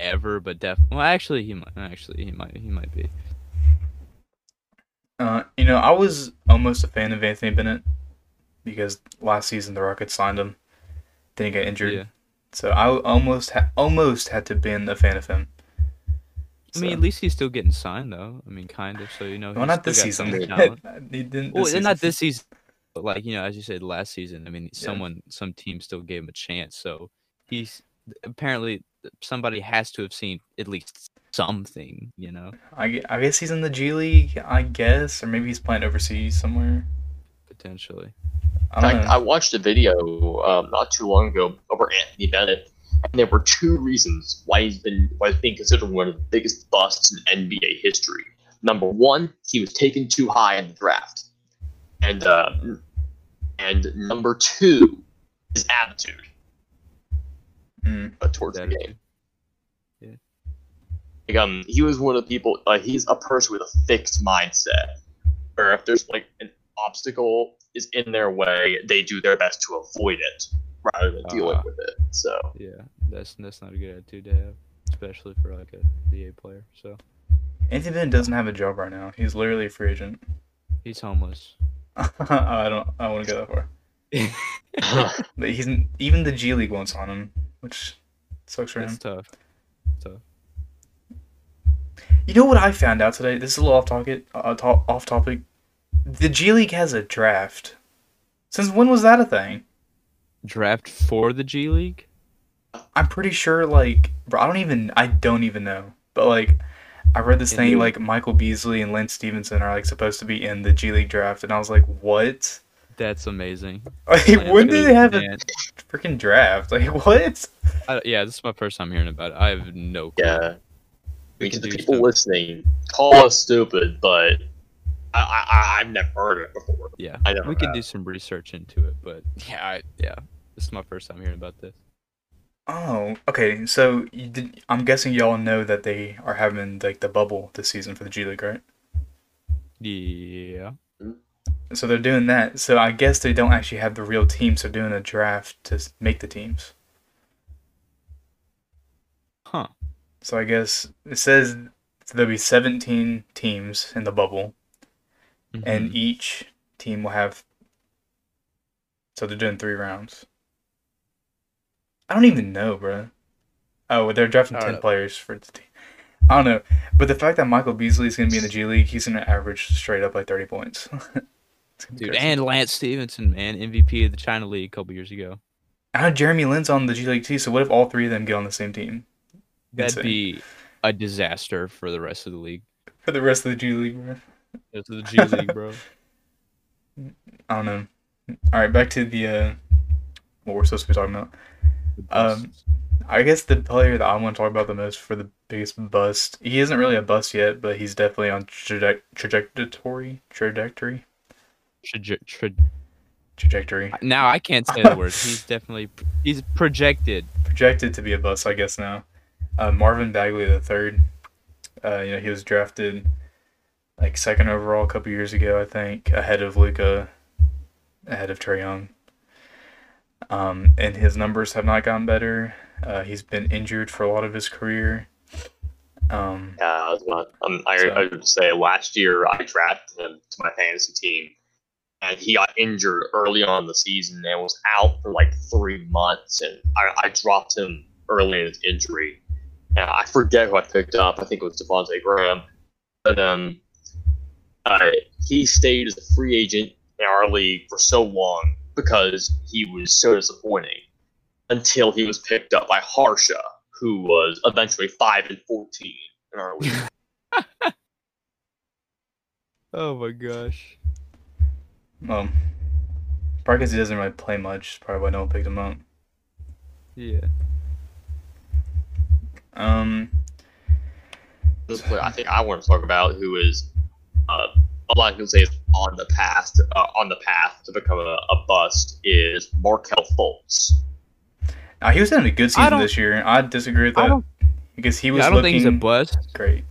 ever, but definitely. Well, actually, he might. Actually, he might. He might be. Uh, you know, I was almost a fan of Anthony Bennett because last season the Rockets signed him, then he got injured. Yeah. So I almost ha- almost had to been a fan of him. I mean, at least he's still getting signed, though. I mean, kind of. So you know. well, not this season. he didn't. Well, This and not this season, but like you know, as you said, last season. I mean, someone, some team still gave him a chance. So he's apparently somebody has to have seen at least something. You know, I, I guess he's in the G League. I guess, or maybe he's playing overseas somewhere. potentially. I In fact, know. I watched a video um, not too long ago over Anthony Bennett, and there were two reasons why he's been why he's being considered one of the biggest busts in NBA history. Number one, he was taken too high in the draft, and uh, and number two, his attitude. Mm. uh, towards the That game. Yeah. Like, um, he was one of the people. Uh, he's a person with a fixed mindset, where if there's like an obstacle is in their way, they do their best to avoid it rather than dealing Uh-huh. with it. So Yeah, that's that's not a good attitude to have, especially for like a VA player. So Anthony Bennett doesn't have a job right now. He's literally a free agent. he's homeless. I don't. I don't want to go that far. But he's even the G League won't sign him, which sucks for him. Tough. Tough. You know what I found out today? This is a little off topic. Uh, to- off topic. The G League has a draft. Since when was that a thing? Draft for the G League. I'm pretty sure. Like, bro, I don't even. I don't even know. But like, I read this thing Indeed. like Michael Beasley and Lance Stephenson are like supposed to be in the G League draft, and I was like, what? That's amazing. Like, Lance when did they have a freaking draft? Like, what? I, yeah, this is my first time hearing about it. I have no clue. yeah, I mean, the people some- listening, call us stupid, but I, I, I I've never heard of it before. Yeah, I never we could have. do some research into it, but yeah, I, yeah, this is my first time hearing about this. Oh, okay. So you did, I'm guessing y'all know that they are having like the bubble this season for the G League, right? Yeah. So they're doing that. So I guess they don't actually have the real teams. They're doing a draft to make the teams. Huh. So I guess it says there'll be 17 teams in the bubble, and Mhm. each team will have. So they're doing three rounds. I don't even know, bro. Oh, they're drafting 10 know. players for the team. I don't know. But the fact that Michael Beasley is going to be in the G League, he's going to average straight up like 30 points. It's gonna be dude, crazy. and Lance Stephenson, man, MVP of the China League a couple years ago. I know Jeremy Lin's on the G League too, so what if all three of them get on the same team? That'd Insane. be a disaster for the rest of the league. For the rest of the G League, bro. Of the G League, bro. I don't know. Alright, back to the, uh, what we're supposed to be talking about. Um. I guess the player that I want to talk about the most for the biggest bust, he isn't really a bust yet, but he's definitely on traje- trajectory, trajectory, Traje- tra- trajectory. now I can't say the word. He's definitely he's projected. Projected to be a bust, I guess now. Uh, Marvin Bagley the third. Uh, you know, he was drafted like second overall a couple years ago, I think, ahead of Luka, ahead of Trae Young. Um, and his numbers have not gotten better. Uh, he's been injured for a lot of his career. Um, Yeah, I was about, um, I, So- I would say last year I drafted him to my fantasy team, and he got injured early on in the season and was out for like three months, and I, I dropped him early in his injury. And I forget who I picked up. I think it was Devonte' Graham, but um, uh, he stayed as a free agent in our league for so long because he was so disappointing until he was picked up by Harsha, who was eventually five and fourteen in our league. Oh my gosh. well, probably because he doesn't really play much. is Probably why no one picked him up. Yeah. Um, This player I think I want to talk about, who is uh, a lot of people say is on the path uh, on the path to become a, a bust, is Markelle Fultz. now he was having a good season this year. I disagree with that don't, because he was yeah, I don't looking think he's a bust. great.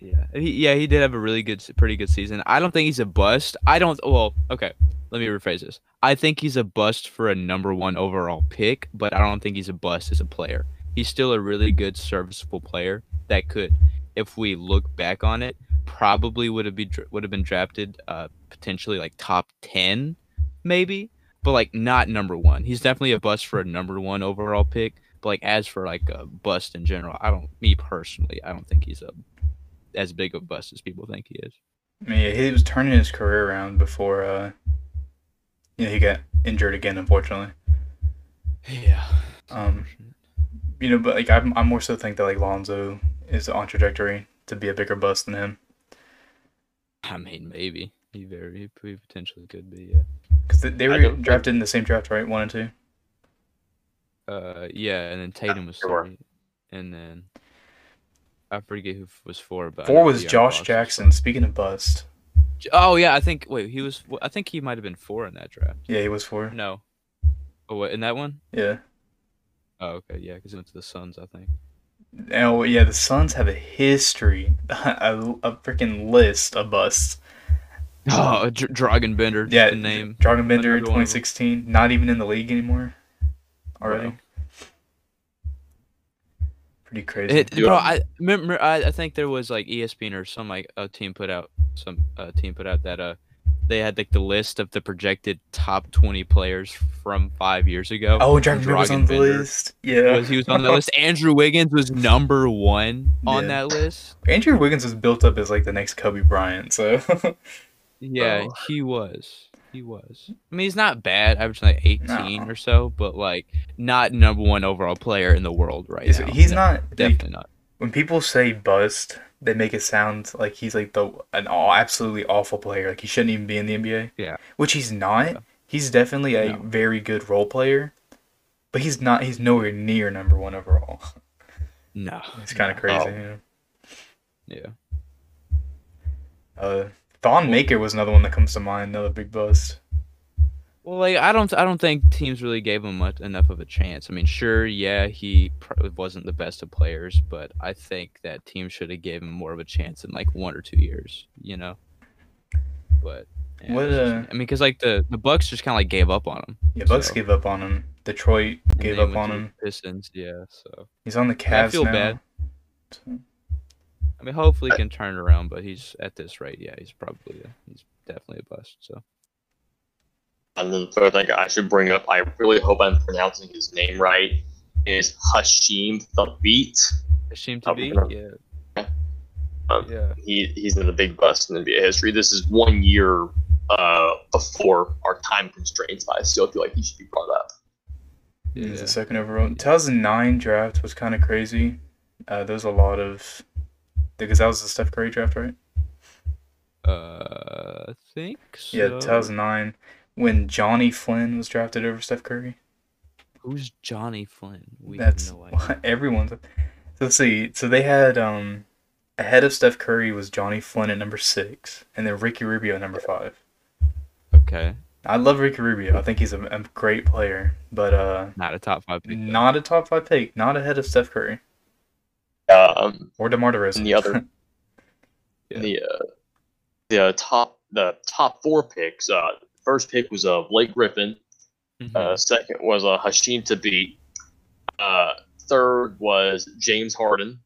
Yeah, he, yeah, he did have a really good, pretty good season. I don't think he's a bust. I don't. Well, okay, let me rephrase this. I think he's a bust for a number one overall pick, but I don't think he's a bust as a player. He's still a really good, serviceable player that could, if we look back on it, probably would have been would have been drafted, uh, potentially like top ten, maybe, but like not number one. He's definitely a bust for a number one overall pick. But like as for like a bust in general, I don't. Me personally, I don't think he's a as big of a bust as people think he is. I mean, yeah, he was turning his career around before, uh, you know, he got injured again, unfortunately. Yeah. Um, you know, but like I'm, I'm more so think that like Lonzo is on trajectory to be a bigger bust than him I mean, maybe he very he potentially could be. Yeah. because they, they were don't think- drafted in the same draft, right? One and two. Uh, yeah, and then Tatum was sure. three, and then I forget who was four. But Four was Josh Fox was Jackson. Speaking of bust. Oh yeah, I think. Wait, he was. I think he might have been four in that draft. yeah, he was four. No. Oh, what in that one? Yeah, Oh, okay, yeah, because he went to the Suns, I think. Oh yeah, the Suns have a history, a, a freaking list of busts. Oh, Dr- Dragan Bender. Yeah, the name. Dragan Bender, Another one of 2016, not even in the league anymore. Already. Bro. Pretty crazy. It, bro, I remember. I, I think there was like ESPN or some like a team put out some uh, team put out that uh they had like the list of the projected top twenty players from five years ago. oh, Dragan Bender was on the Bender list. Yeah. Was, he was on the list. Andrew Wiggins was number one on Yeah. that list. Andrew Wiggins was built up as like the next Kobe Bryant. So Yeah, Oh. he was. He was. I mean, he's not bad, averaging like 18 No. or so, but like not number one overall player in the world right he's, now. he's No, not. Definitely not. When people say bust, they make it sound like he's like the an all, absolutely awful player. Like he shouldn't even be in the NBA. Yeah. Which he's not. Yeah. He's definitely a No. very good role player, but he's not. He's nowhere near number one overall. No. It's kind of no. crazy. Oh. you know? Yeah. Uh, Thon Maker was another one that comes to mind. Another big bust. Well, like I don't, I don't think teams really gave him much enough of a chance. I mean, sure, yeah, he probably wasn't the best of players, but I think that teams should have gave him more of a chance in like one or two years, you know. But yeah, What, it's just- uh, I mean, because like the the Bucks just kind of like gave up on him. Yeah, Bucks gave up on him. Detroit and gave up on him. Pistons, yeah. So He's on the Cavs Yeah, I feel now. bad. So, I mean, hopefully he can turn around, but he's at this rate, yeah, he's probably a, he's definitely a bust. So And the third thing I should bring up, I really hope I'm pronouncing his name right, is Hasheem the Hasheem it seemed to be, no. yeah, Um, yeah. He he's in the big bust in NBA history. This is one year uh, before our time constraints, but I still feel like he should be brought up. He's Yeah. the second overall. 2009 draft was kind of crazy. Uh, there was a lot of because that was the Steph Curry draft, right? Uh, I think so. Yeah, 2009 when Johnny Flynn was drafted over Steph Curry. Who's Johnny Flynn? We That's have no idea. everyone's. So let's see. So they had um ahead of Steph Curry was Johnny Flynn at number six, and then Ricky Rubio at number five. Okay, I love Ricky Rubio. I think he's a, a great player, but uh, not a top five pick. though. not a top five pick. Not ahead of Steph Curry Um, or DeMar DeRozan. and the other Yeah. the uh, the uh, top the top four picks. Uh, first pick was uh, Blake Griffin. Mhm. Uh, second was uh, Hasheem Thabeet. Uh, third was James Harden,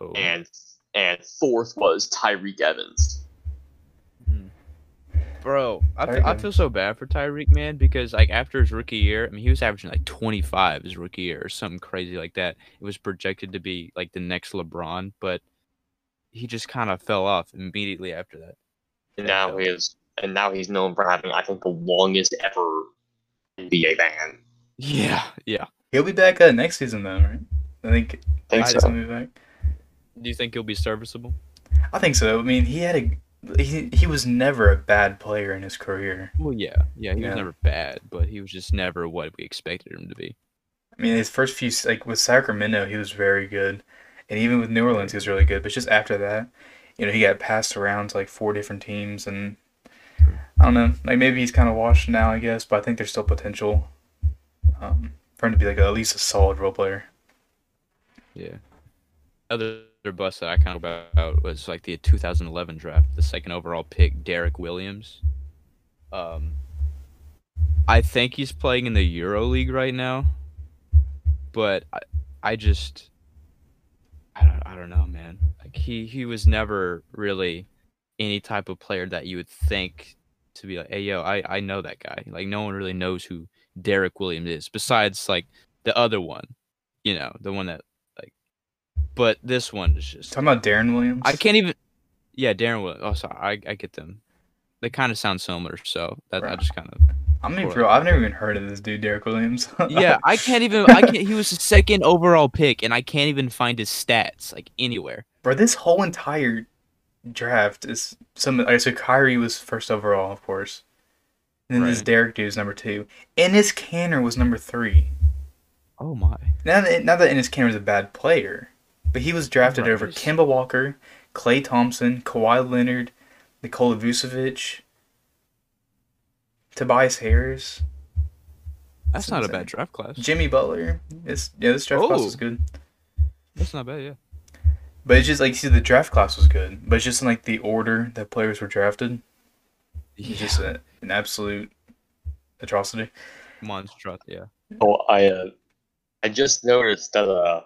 oh. and and fourth was Tyreke Evans. Mhm. Bro, I feel, I feel so bad for Tyreke, man, because like after his rookie year, I mean, he was averaging like 25 his rookie year or something crazy like that. It was projected to be like the next LeBron, but he just kind of fell off immediately after that. And now he is, and now he's known for having, I think, the longest ever NBA ban. Yeah, yeah. He'll be back uh, next season though, right? I think. I think next so. he'll be back. Do you think he'll be serviceable? I think so. I mean, he had a he, he was never a bad player in his career. Well, yeah, yeah. He Yeah. was never bad, but he was just never what we expected him to be. I mean, his first few like with Sacramento, he was very good, and even with New Orleans, he was really good. But just after that, you know, he got passed around to like four different teams, and I don't know, like maybe he's kind of washed now, I guess. But I think there's still potential um, for him to be like at least a solid role player. Yeah. Other bust that I kind of about was like the 2011 draft, the second overall pick, Derrick Williams. Um, I think he's playing in the Euro League right now, but I, I just, I don't, I don't know, man. Like he, he was never really any type of player that you would think to be like, hey, yo, I, I know that guy. Like no one really knows who Derrick Williams is besides like the other one, you know, the one that like. But this one is just Talking about Deron Williams, I can't even. Yeah, Deron Williams. Oh, sorry, I, I get them. They kind of sound similar, so that I just kind of. I'm gonna real. I've never even heard of this dude, Derek Williams. Yeah, I can't even. I can't. He was the second overall pick, and I can't even find his stats like anywhere. Bro, this whole entire draft is some. I so Kyrie was first overall, of course. And then this Right. Derrick dude is number two. Enes Kanter was number three. Oh my. Now that, not that Enes Kanter is a bad player, but he was oh, drafted Right. over Kemba Walker, Klay Thompson, Kawhi Leonard, Nikola Vucevic, Tobias Harris. That's That's not a bad draft class. Jimmy Butler. It's yeah, this draft class Oh. was good. That's not bad, yeah. But it's just like see the draft class was good, but it's just in like the order that players were drafted. It's just a, an absolute atrocity. monstrous, yeah. Oh, I uh, I just noticed that uh,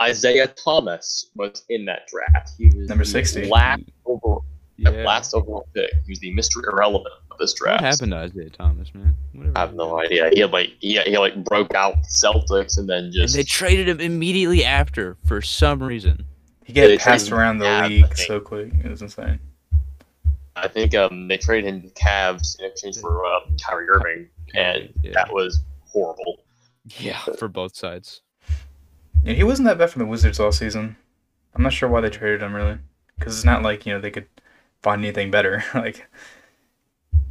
Isaiah Thomas was in that draft. He was Number 60. Last over, Yeah. last overall pick. He was the Mr. Irrelevant of this draft. What happened to Isaiah Thomas, man? Whatever I have no idea. He had like he, he like broke out Celtics and then And just they traded him immediately after for some reason. He get They passed around the Cavs, league so quick. It was insane. I think um they traded him to Cavs in exchange for uh, Kyrie Irving, and Yeah. that was horrible. Yeah, for both sides. And he wasn't that bad for the Wizards all season. I'm not sure why they traded him really, because it's not like you know they could find anything better. like,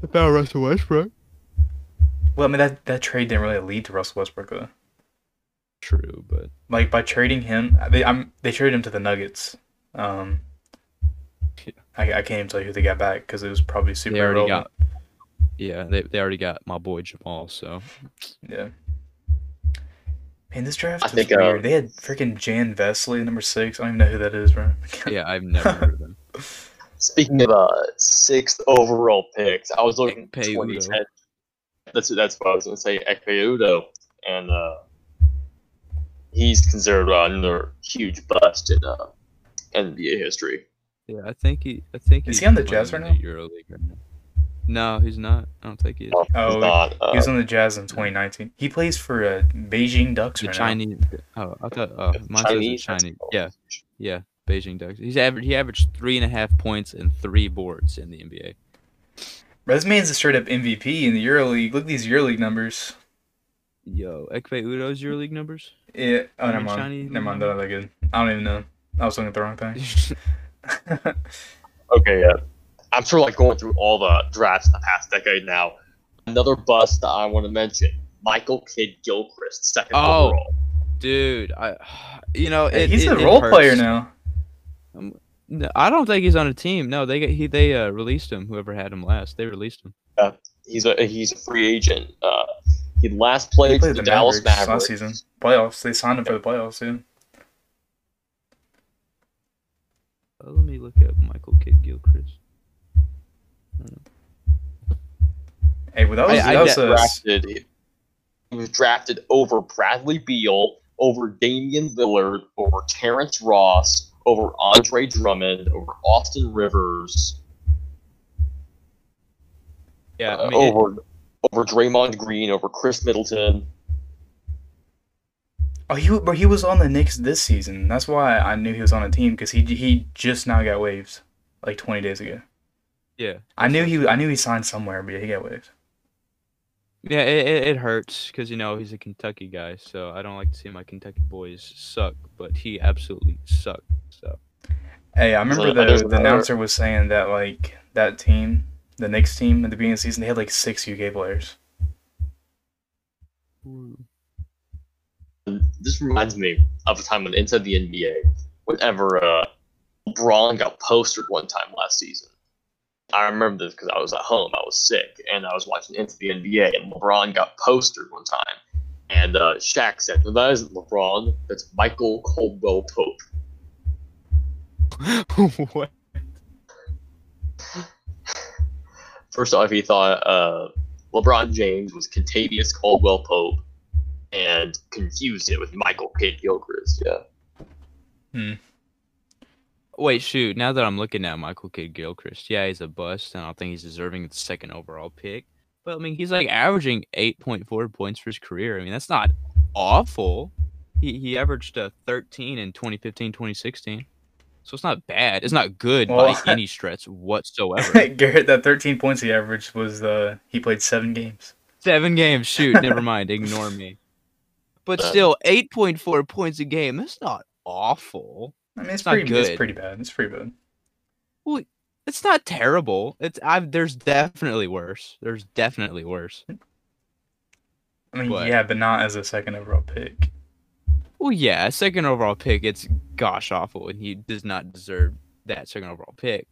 About Russell Westbrook. well, I mean that that trade didn't really lead to Russell Westbrook though. True, but Like by trading him, they I'm they traded him to the Nuggets. Um, Yeah. I, I can't even tell you who they got back because it was probably super they already irrelevant. got. Yeah, they, they already got my boy Jamal. So Yeah. Man, this draft I was think, uh, they had freaking Jan Vesely, number six. I don't even know who that is, bro. yeah, I've never heard of them. Speaking of uh sixth overall picks, I was looking at Ekpe 2010. That's that's what I was gonna say, Ekpe Udoh, and uh, he's considered uh, another huge bust in uh, NBA history. Yeah, I think he. I think Is he's he on the Jazz right now? the EuroLeague right now. No, he's not. I don't think he is. Oh, he's Oh, not, uh, He was on the Jazz in 2019. He plays for uh, Beijing Ducks The right Chinese. Oh, I thought. Oh, mine says the Chinese. Chinese. Yeah, yeah. Beijing Ducks. He's average. He averaged three and a half points and three boards in the NBA. now. Bro, this man's a straight up MVP in the EuroLeague. Look at these EuroLeague numbers. Yo, Ekpe Udoh's EuroLeague numbers. Yeah. Oh, I never mind. Chinese Never mind. They're not that good. I don't even know. I was looking at the wrong thing. Okay, yeah. I'm sure, like going through all the drafts in the past decade now. Another bust that I want to mention: Michael Kidd Gilchrist, second Oh. overall. Dude, I. You know, it, he's it- a it role player hurts. now. No, I don't think he's on a team. No, they got- he they uh, released him. Whoever had him last, they released him. He's a he's a free agent. Uh, he last He played for played the, the Dallas Mavericks Mavericks. last season. Playoffs. They signed him for the playoffs, too. Uh, let me look at Michael Kidd Gilchrist. Hey, well, that was, I- I was get uh, drafted. He was drafted over Bradley Beal, over Damian Lillard, over Terrence Ross, over Andre Drummond, over Austin Rivers, Yeah, uh, I mean, it- over over Draymond Green, over Khris Middleton. Oh, he but he was on the Knicks this season. That's why I knew he was on a team because he he just now got waived, like 20 days ago. yeah, I knew he I knew he signed somewhere, but he got waived. yeah, it, it, it hurts because you know he's a Kentucky guy, so I don't like to see my Kentucky boys suck, but he absolutely sucked. So Hey, I remember So, the, the another- announcer was saying that like that team, the Knicks team at the beginning of the season, they had like six UK players. This reminds me of a time when inside the NBA, whenever uh, LeBron got postered one time last season. I remember this because I was at home. I was sick, and I was watching Into the NBA, and LeBron got postered one time. And uh, Shaq said, "No, that isn't LeBron. That's Michael Caldwell Pope." what? First off, he thought uh, LeBron James was Kentavious Caldwell Pope, and confused it with Michael Kidd Gilchrist. Yeah. Wait, shoot. Now that I'm looking at Michael Kidd Gilchrist, yeah, he's a bust, and I don't think he's deserving the second overall pick. But I mean, he's like averaging 8.4 points for his career. I mean, that's not awful. He he averaged uh, 13 in 2015, 2016. So it's not bad. It's not good Well- by any stretch whatsoever. Garrett, that 13 points he averaged was uh he played seven games. Seven games. Shoot, never mind. Ignore me. But still, 8.4 points a game. That's not awful. I mean, it's, It's pretty it's pretty bad. It's pretty bad. Well, It's not terrible. It's I've there's definitely worse. There's definitely worse. I mean, But- yeah, but not as a second overall pick. Well, yeah, second overall pick, it's gosh awful, and he does not deserve that second overall pick.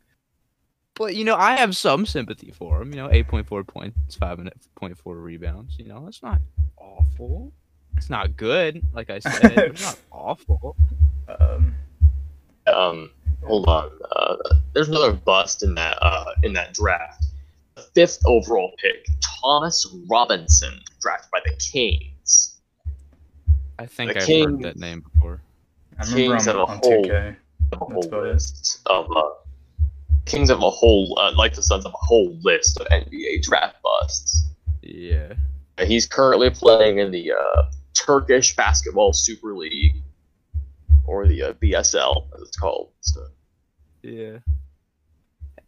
But you know, I have some sympathy for him. You know, eight point four points, five point four rebounds. You know, that's not awful. It's not good, like I said. it's not awful. Um, Um, hold on. Uh, there's another bust in that uh, in that draft. The fifth overall pick, Thomas Robinson, drafted by the Kings. I think The I've Kings- heard that name before. I remember Kings on, have a on whole- 2K. Have a whole about it. list of uh, Kings have a whole uh, like the Suns have a whole list of NBA draft busts. Yeah. He's currently playing in the uh, Turkish Basketball Super League, or the uh, BSL as it's called. So, Yeah.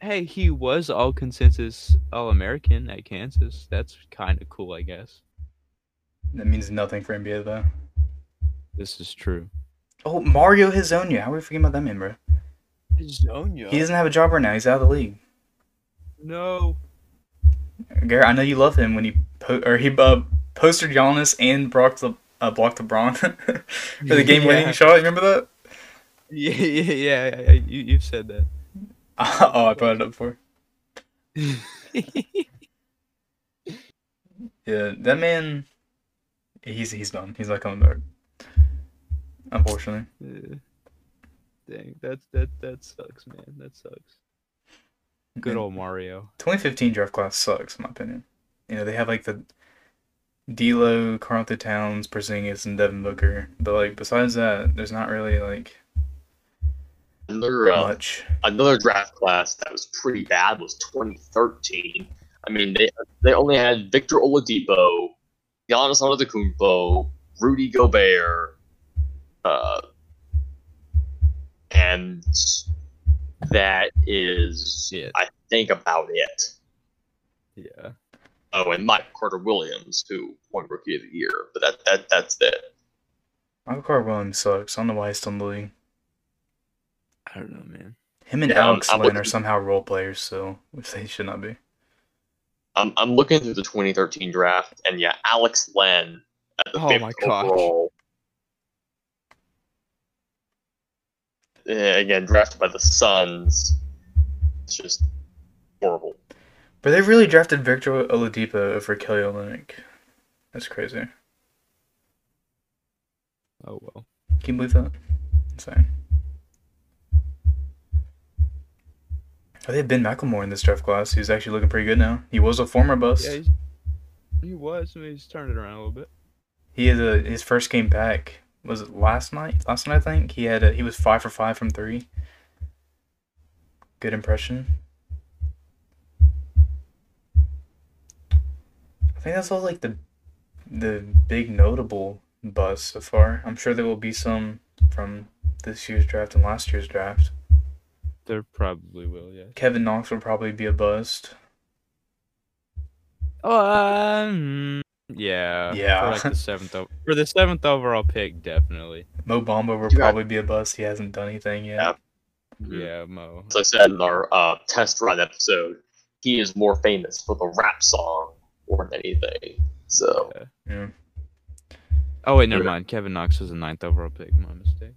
Hey, he was all consensus All American at Kansas. That's kind of cool, I guess. That means nothing for NBA though. This is true. Oh, Mario Hezonja. How are we forgetting about that man, bro? Zonia. He doesn't have a job right now. He's out of the league. No. Garrett, I know you love him when he po- or he uh, posted Giannis and blocked the uh, blocked LeBron for the game winning Yeah. shot. You remember that? Yeah, yeah, yeah. yeah, You you've said that. oh, I brought it up for. Yeah, that man. He's he's done. He's not coming back. Unfortunately. Yeah. Dang, that's that that sucks, man. That sucks. Good old Mario. 2015 draft class sucks, in my opinion. You know, they have like the D'Lo, Karl Towns, Porzingis, and Devin Booker, but like besides that, there's not really like another uh, much. another draft class that was pretty bad was 2013. I mean, they they only had Victor Oladipo, Giannis Antetokounmpo, Rudy Gobert, uh, and that is, Yeah. I think, about it. Yeah. Oh, and Mike Carter Williams, who won Rookie of the Year, but that that that's it. Michael Carter Williams sucks. I don't know why he's still in the league. I don't know, man. Him and Yeah, I'm- Alex I'm Len are somehow role players, so which they should not be. I'm I'm looking through the 2013 draft, and yeah, Alex Len at the Oh fifth my gosh. overall. Yeah, Eh, again, drafted by the Suns. It's just horrible. But they really drafted Victor Oladipo over Kelly Olynyk. That's crazy. Oh well. Can you believe that? Insane. Oh, they had Ben McLemore in this draft class. He's actually looking pretty good now. He was a former bust. Yeah, he's, he was. I mean, he's turned it around a little bit. He had a, his first game back. Was it last night? Last night, I think he had a, he was five for five from three. Good impression. I think that's all like the the big notable buzz so far. I'm sure there will be some from this year's draft and last year's draft. There probably will, yeah. Kevin Knox will probably be a bust. Um, yeah. Yeah. For like the seventh, o- for the seventh overall pick, definitely. Mo Bamba will probably be a bust. He hasn't done anything yet. Yeah. Yeah, Mo. As I said in our uh, test run episode, he is more famous for the rap song more than anything. So Yeah. Yeah. Oh wait, never Yeah. mind. Kevin Knox was the ninth overall pick. My mistake.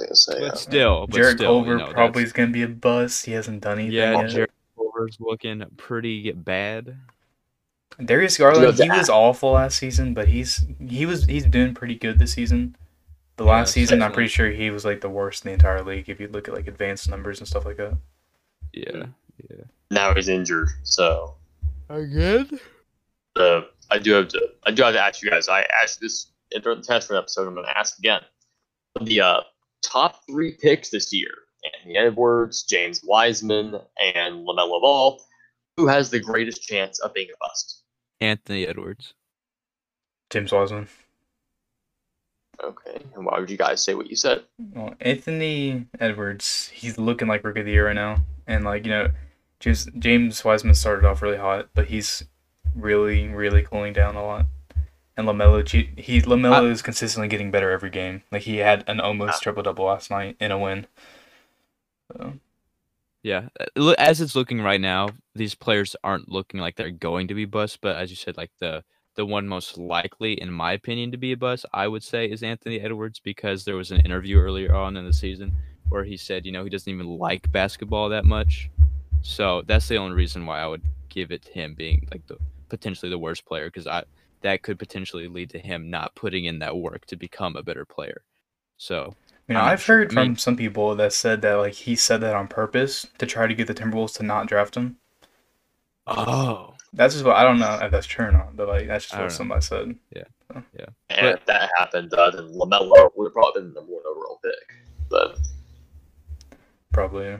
I say, But still, but Jarrett still, you know, probably that's- is going to be a bust. He hasn't done anything Yeah, yet. Jarrett Culver's looking pretty bad. Darius Garland, You he know, was awful last season, but he's he was he's doing pretty good this season. The Yeah, last season, I'm pretty sure he was like the worst in the entire league if you look at like advanced numbers and stuff like that. Yeah, yeah. now he's injured. So Again? uh, I do have to I do have to ask you guys. I asked this in the test run episode. I'm going to ask again. The uh, top three picks this year: Anthony Edwards, James Wiseman, and LaMelo Ball. Who has the greatest chance of being a bust? Anthony Edwards. James Wiseman. Okay, and why would you guys say what you said? Well, Anthony Edwards, he's looking like rookie of the year right now, and like you know, James James Wiseman started off really hot, but he's really really cooling down a lot. And LaMelo, he he- LaMelo uh, is consistently getting better every game. Like he had an almost uh, triple double last night in a win. So, Yeah, uh, as it's looking right now, these players aren't looking like they're going to be bust. But as you said, like the the one most likely, in my opinion, to be a bust, I would say is Anthony Edwards because there was an interview earlier on in the season where he said, you know, he doesn't even like basketball that much. So that's the only reason why I would give it to him being like the potentially the worst player because I that could potentially lead to him not putting in that work to become a better player. So You know, I'm not I've sure. heard I from mean- some people that said that like he said that on purpose to try to get the Timberwolves to not draft him. oh That's just what I don't know if that's true or not, but like that's just what don't know. somebody said. Yeah. Yeah. And But- if that happened, uh, then LaMelo would have probably been the number one overall pick. But Probably. yeah.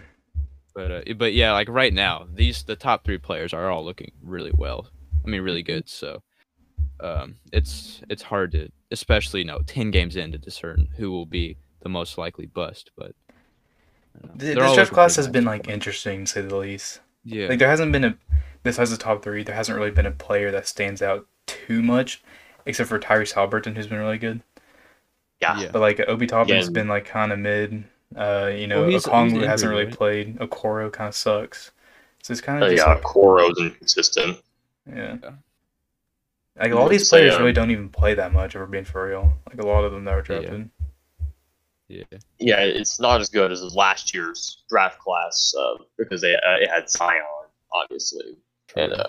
but uh, but yeah, like right now, these the top three players are all looking really well. I mean, really good. So um, it's it's hard to, especially you know, ten games in to discern who will be the most likely bust. But I don't know. Th- They're all This draft class has been like interesting to say the least. yeah, Like there hasn't been a besides the top three, there hasn't really been a player that stands out too much, except for Tyrese Halliburton, who's been really good. yeah, yeah. But like Obi Toppin's Again- been like kind of mid. Uh, you know, Well, he's- he's Okongwu hasn't injured, really right? played. Okoro kind of sucks. So it's kind Uh, of just yeah, like, Koro's inconsistent. yeah. Yeah. Like a lot of these So, players yeah. really don't even play that much. If we're being for real, like a lot of them that were Yeah. drafted. Yeah, Yeah, it's not as good as last year's draft class uh, because they uh, it had Zion, obviously, and uh,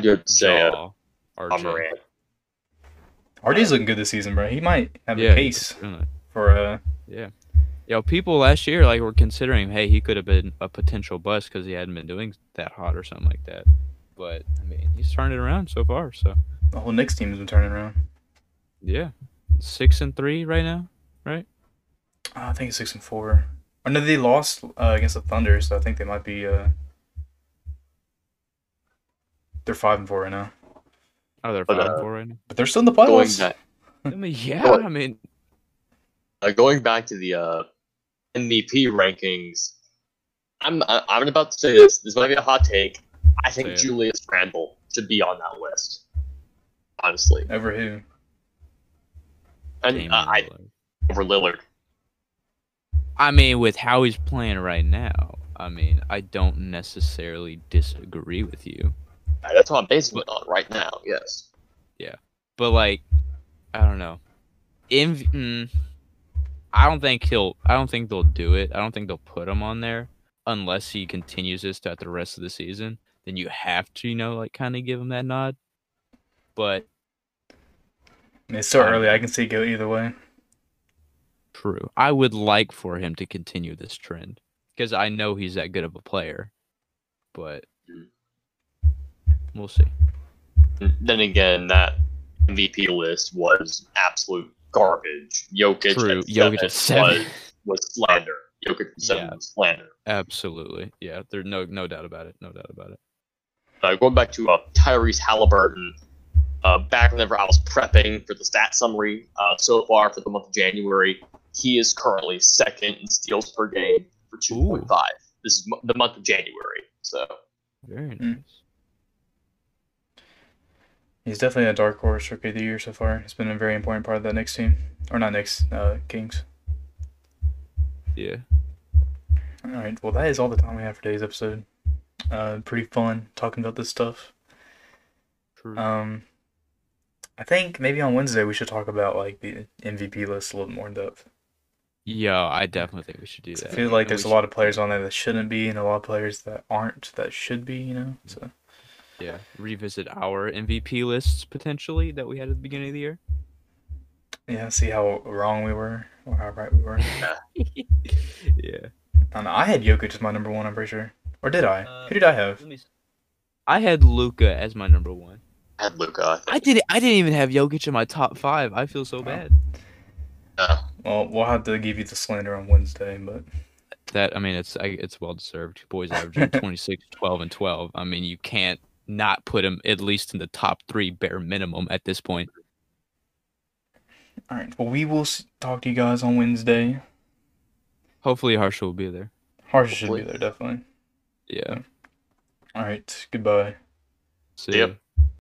you would say uh, RJ. Morant. RJ's looking good this season, bro. He might have Yeah, a case definitely. for uh Yeah. Yo, people last year like were considering, hey, he could have been a potential bust because he hadn't been doing that hot or something like that. But I mean, he's turned it around so far. So the whole Knicks team has been turning around. yeah, six and three right now. Oh, I think it's six and four. I know they lost uh, against the Thunder, so I think they might be. Uh, they're five and four right now, Oh, they're But, five uh, and four right now. but they're still in the Going playoffs. back, I mean, yeah. Go- I mean, uh, going back to the uh, MVP rankings, I'm I- I'm about to say this. This might be a hot take. I think Say. Julius Randle should be on that list. Honestly, Over who? and uh, I Lillard. Over Lillard. I mean, with how he's playing right now, I mean, I don't necessarily disagree with you. That's what I'm basing it on right now. Yes. Yeah, but like I don't know. Inv- mm, I don't think he'll. I don't think they'll do it. I don't think they'll put him on there unless he continues this throughout the rest of the season. Then you have to, you know, like kind of give him that nod. But it's so I- early. I can see it go either way. True, I would like for him to continue this trend because I know he's that good of a player. But Mm. we'll see. Then again, that MVP list was absolute garbage. Jokic True, Jokic at seven. was, was slander. Jokic at seven Yeah. was slander. Absolutely, yeah. There's no no doubt about it. No doubt about it. Uh, going back to uh, Tyrese Halliburton, uh, back whenever I was prepping for the stat summary uh, so far for the month of January, he is currently second in steals per game for 2.5. This is mo- the month of January. So, Very Mm. nice. He's definitely a dark horse rookie of the year so far. He's been a very important part of that Knicks team, or not Knicks, uh, Kings. Yeah. All right. Well, that is all the time we have for today's episode. Uh, pretty fun talking about this stuff. True. Um, I think maybe on Wednesday we should talk about like the MVP list a little more in depth. Yeah, I definitely think we should do that. I feel like And there's a lot of players on there that shouldn't be, and a lot of players that aren't that should be. You know, so yeah revisit our MVP lists potentially that we had at the beginning of the year. yeah, see how wrong we were or how right we were. yeah. I don't know. I had Jokic as my number one. I'm pretty sure, or did I? Uh, Who did I have? I had Luka as my number one. I had Luka. I think. I did. I didn't even have Jokic in my top five. I feel so Oh. bad. Uh, Well, we'll have to give you the slander on Wednesday, but That I mean, it's I, it's well deserved. Boys averaging 26, 12, and twelve. I mean, you can't not put him at least in the top three bare minimum at this point. all right. Well, we will talk to you guys on Wednesday. Hopefully, Harsha will be there. Harsh should be there definitely. Yeah. All right. Goodbye. See Yep. ya.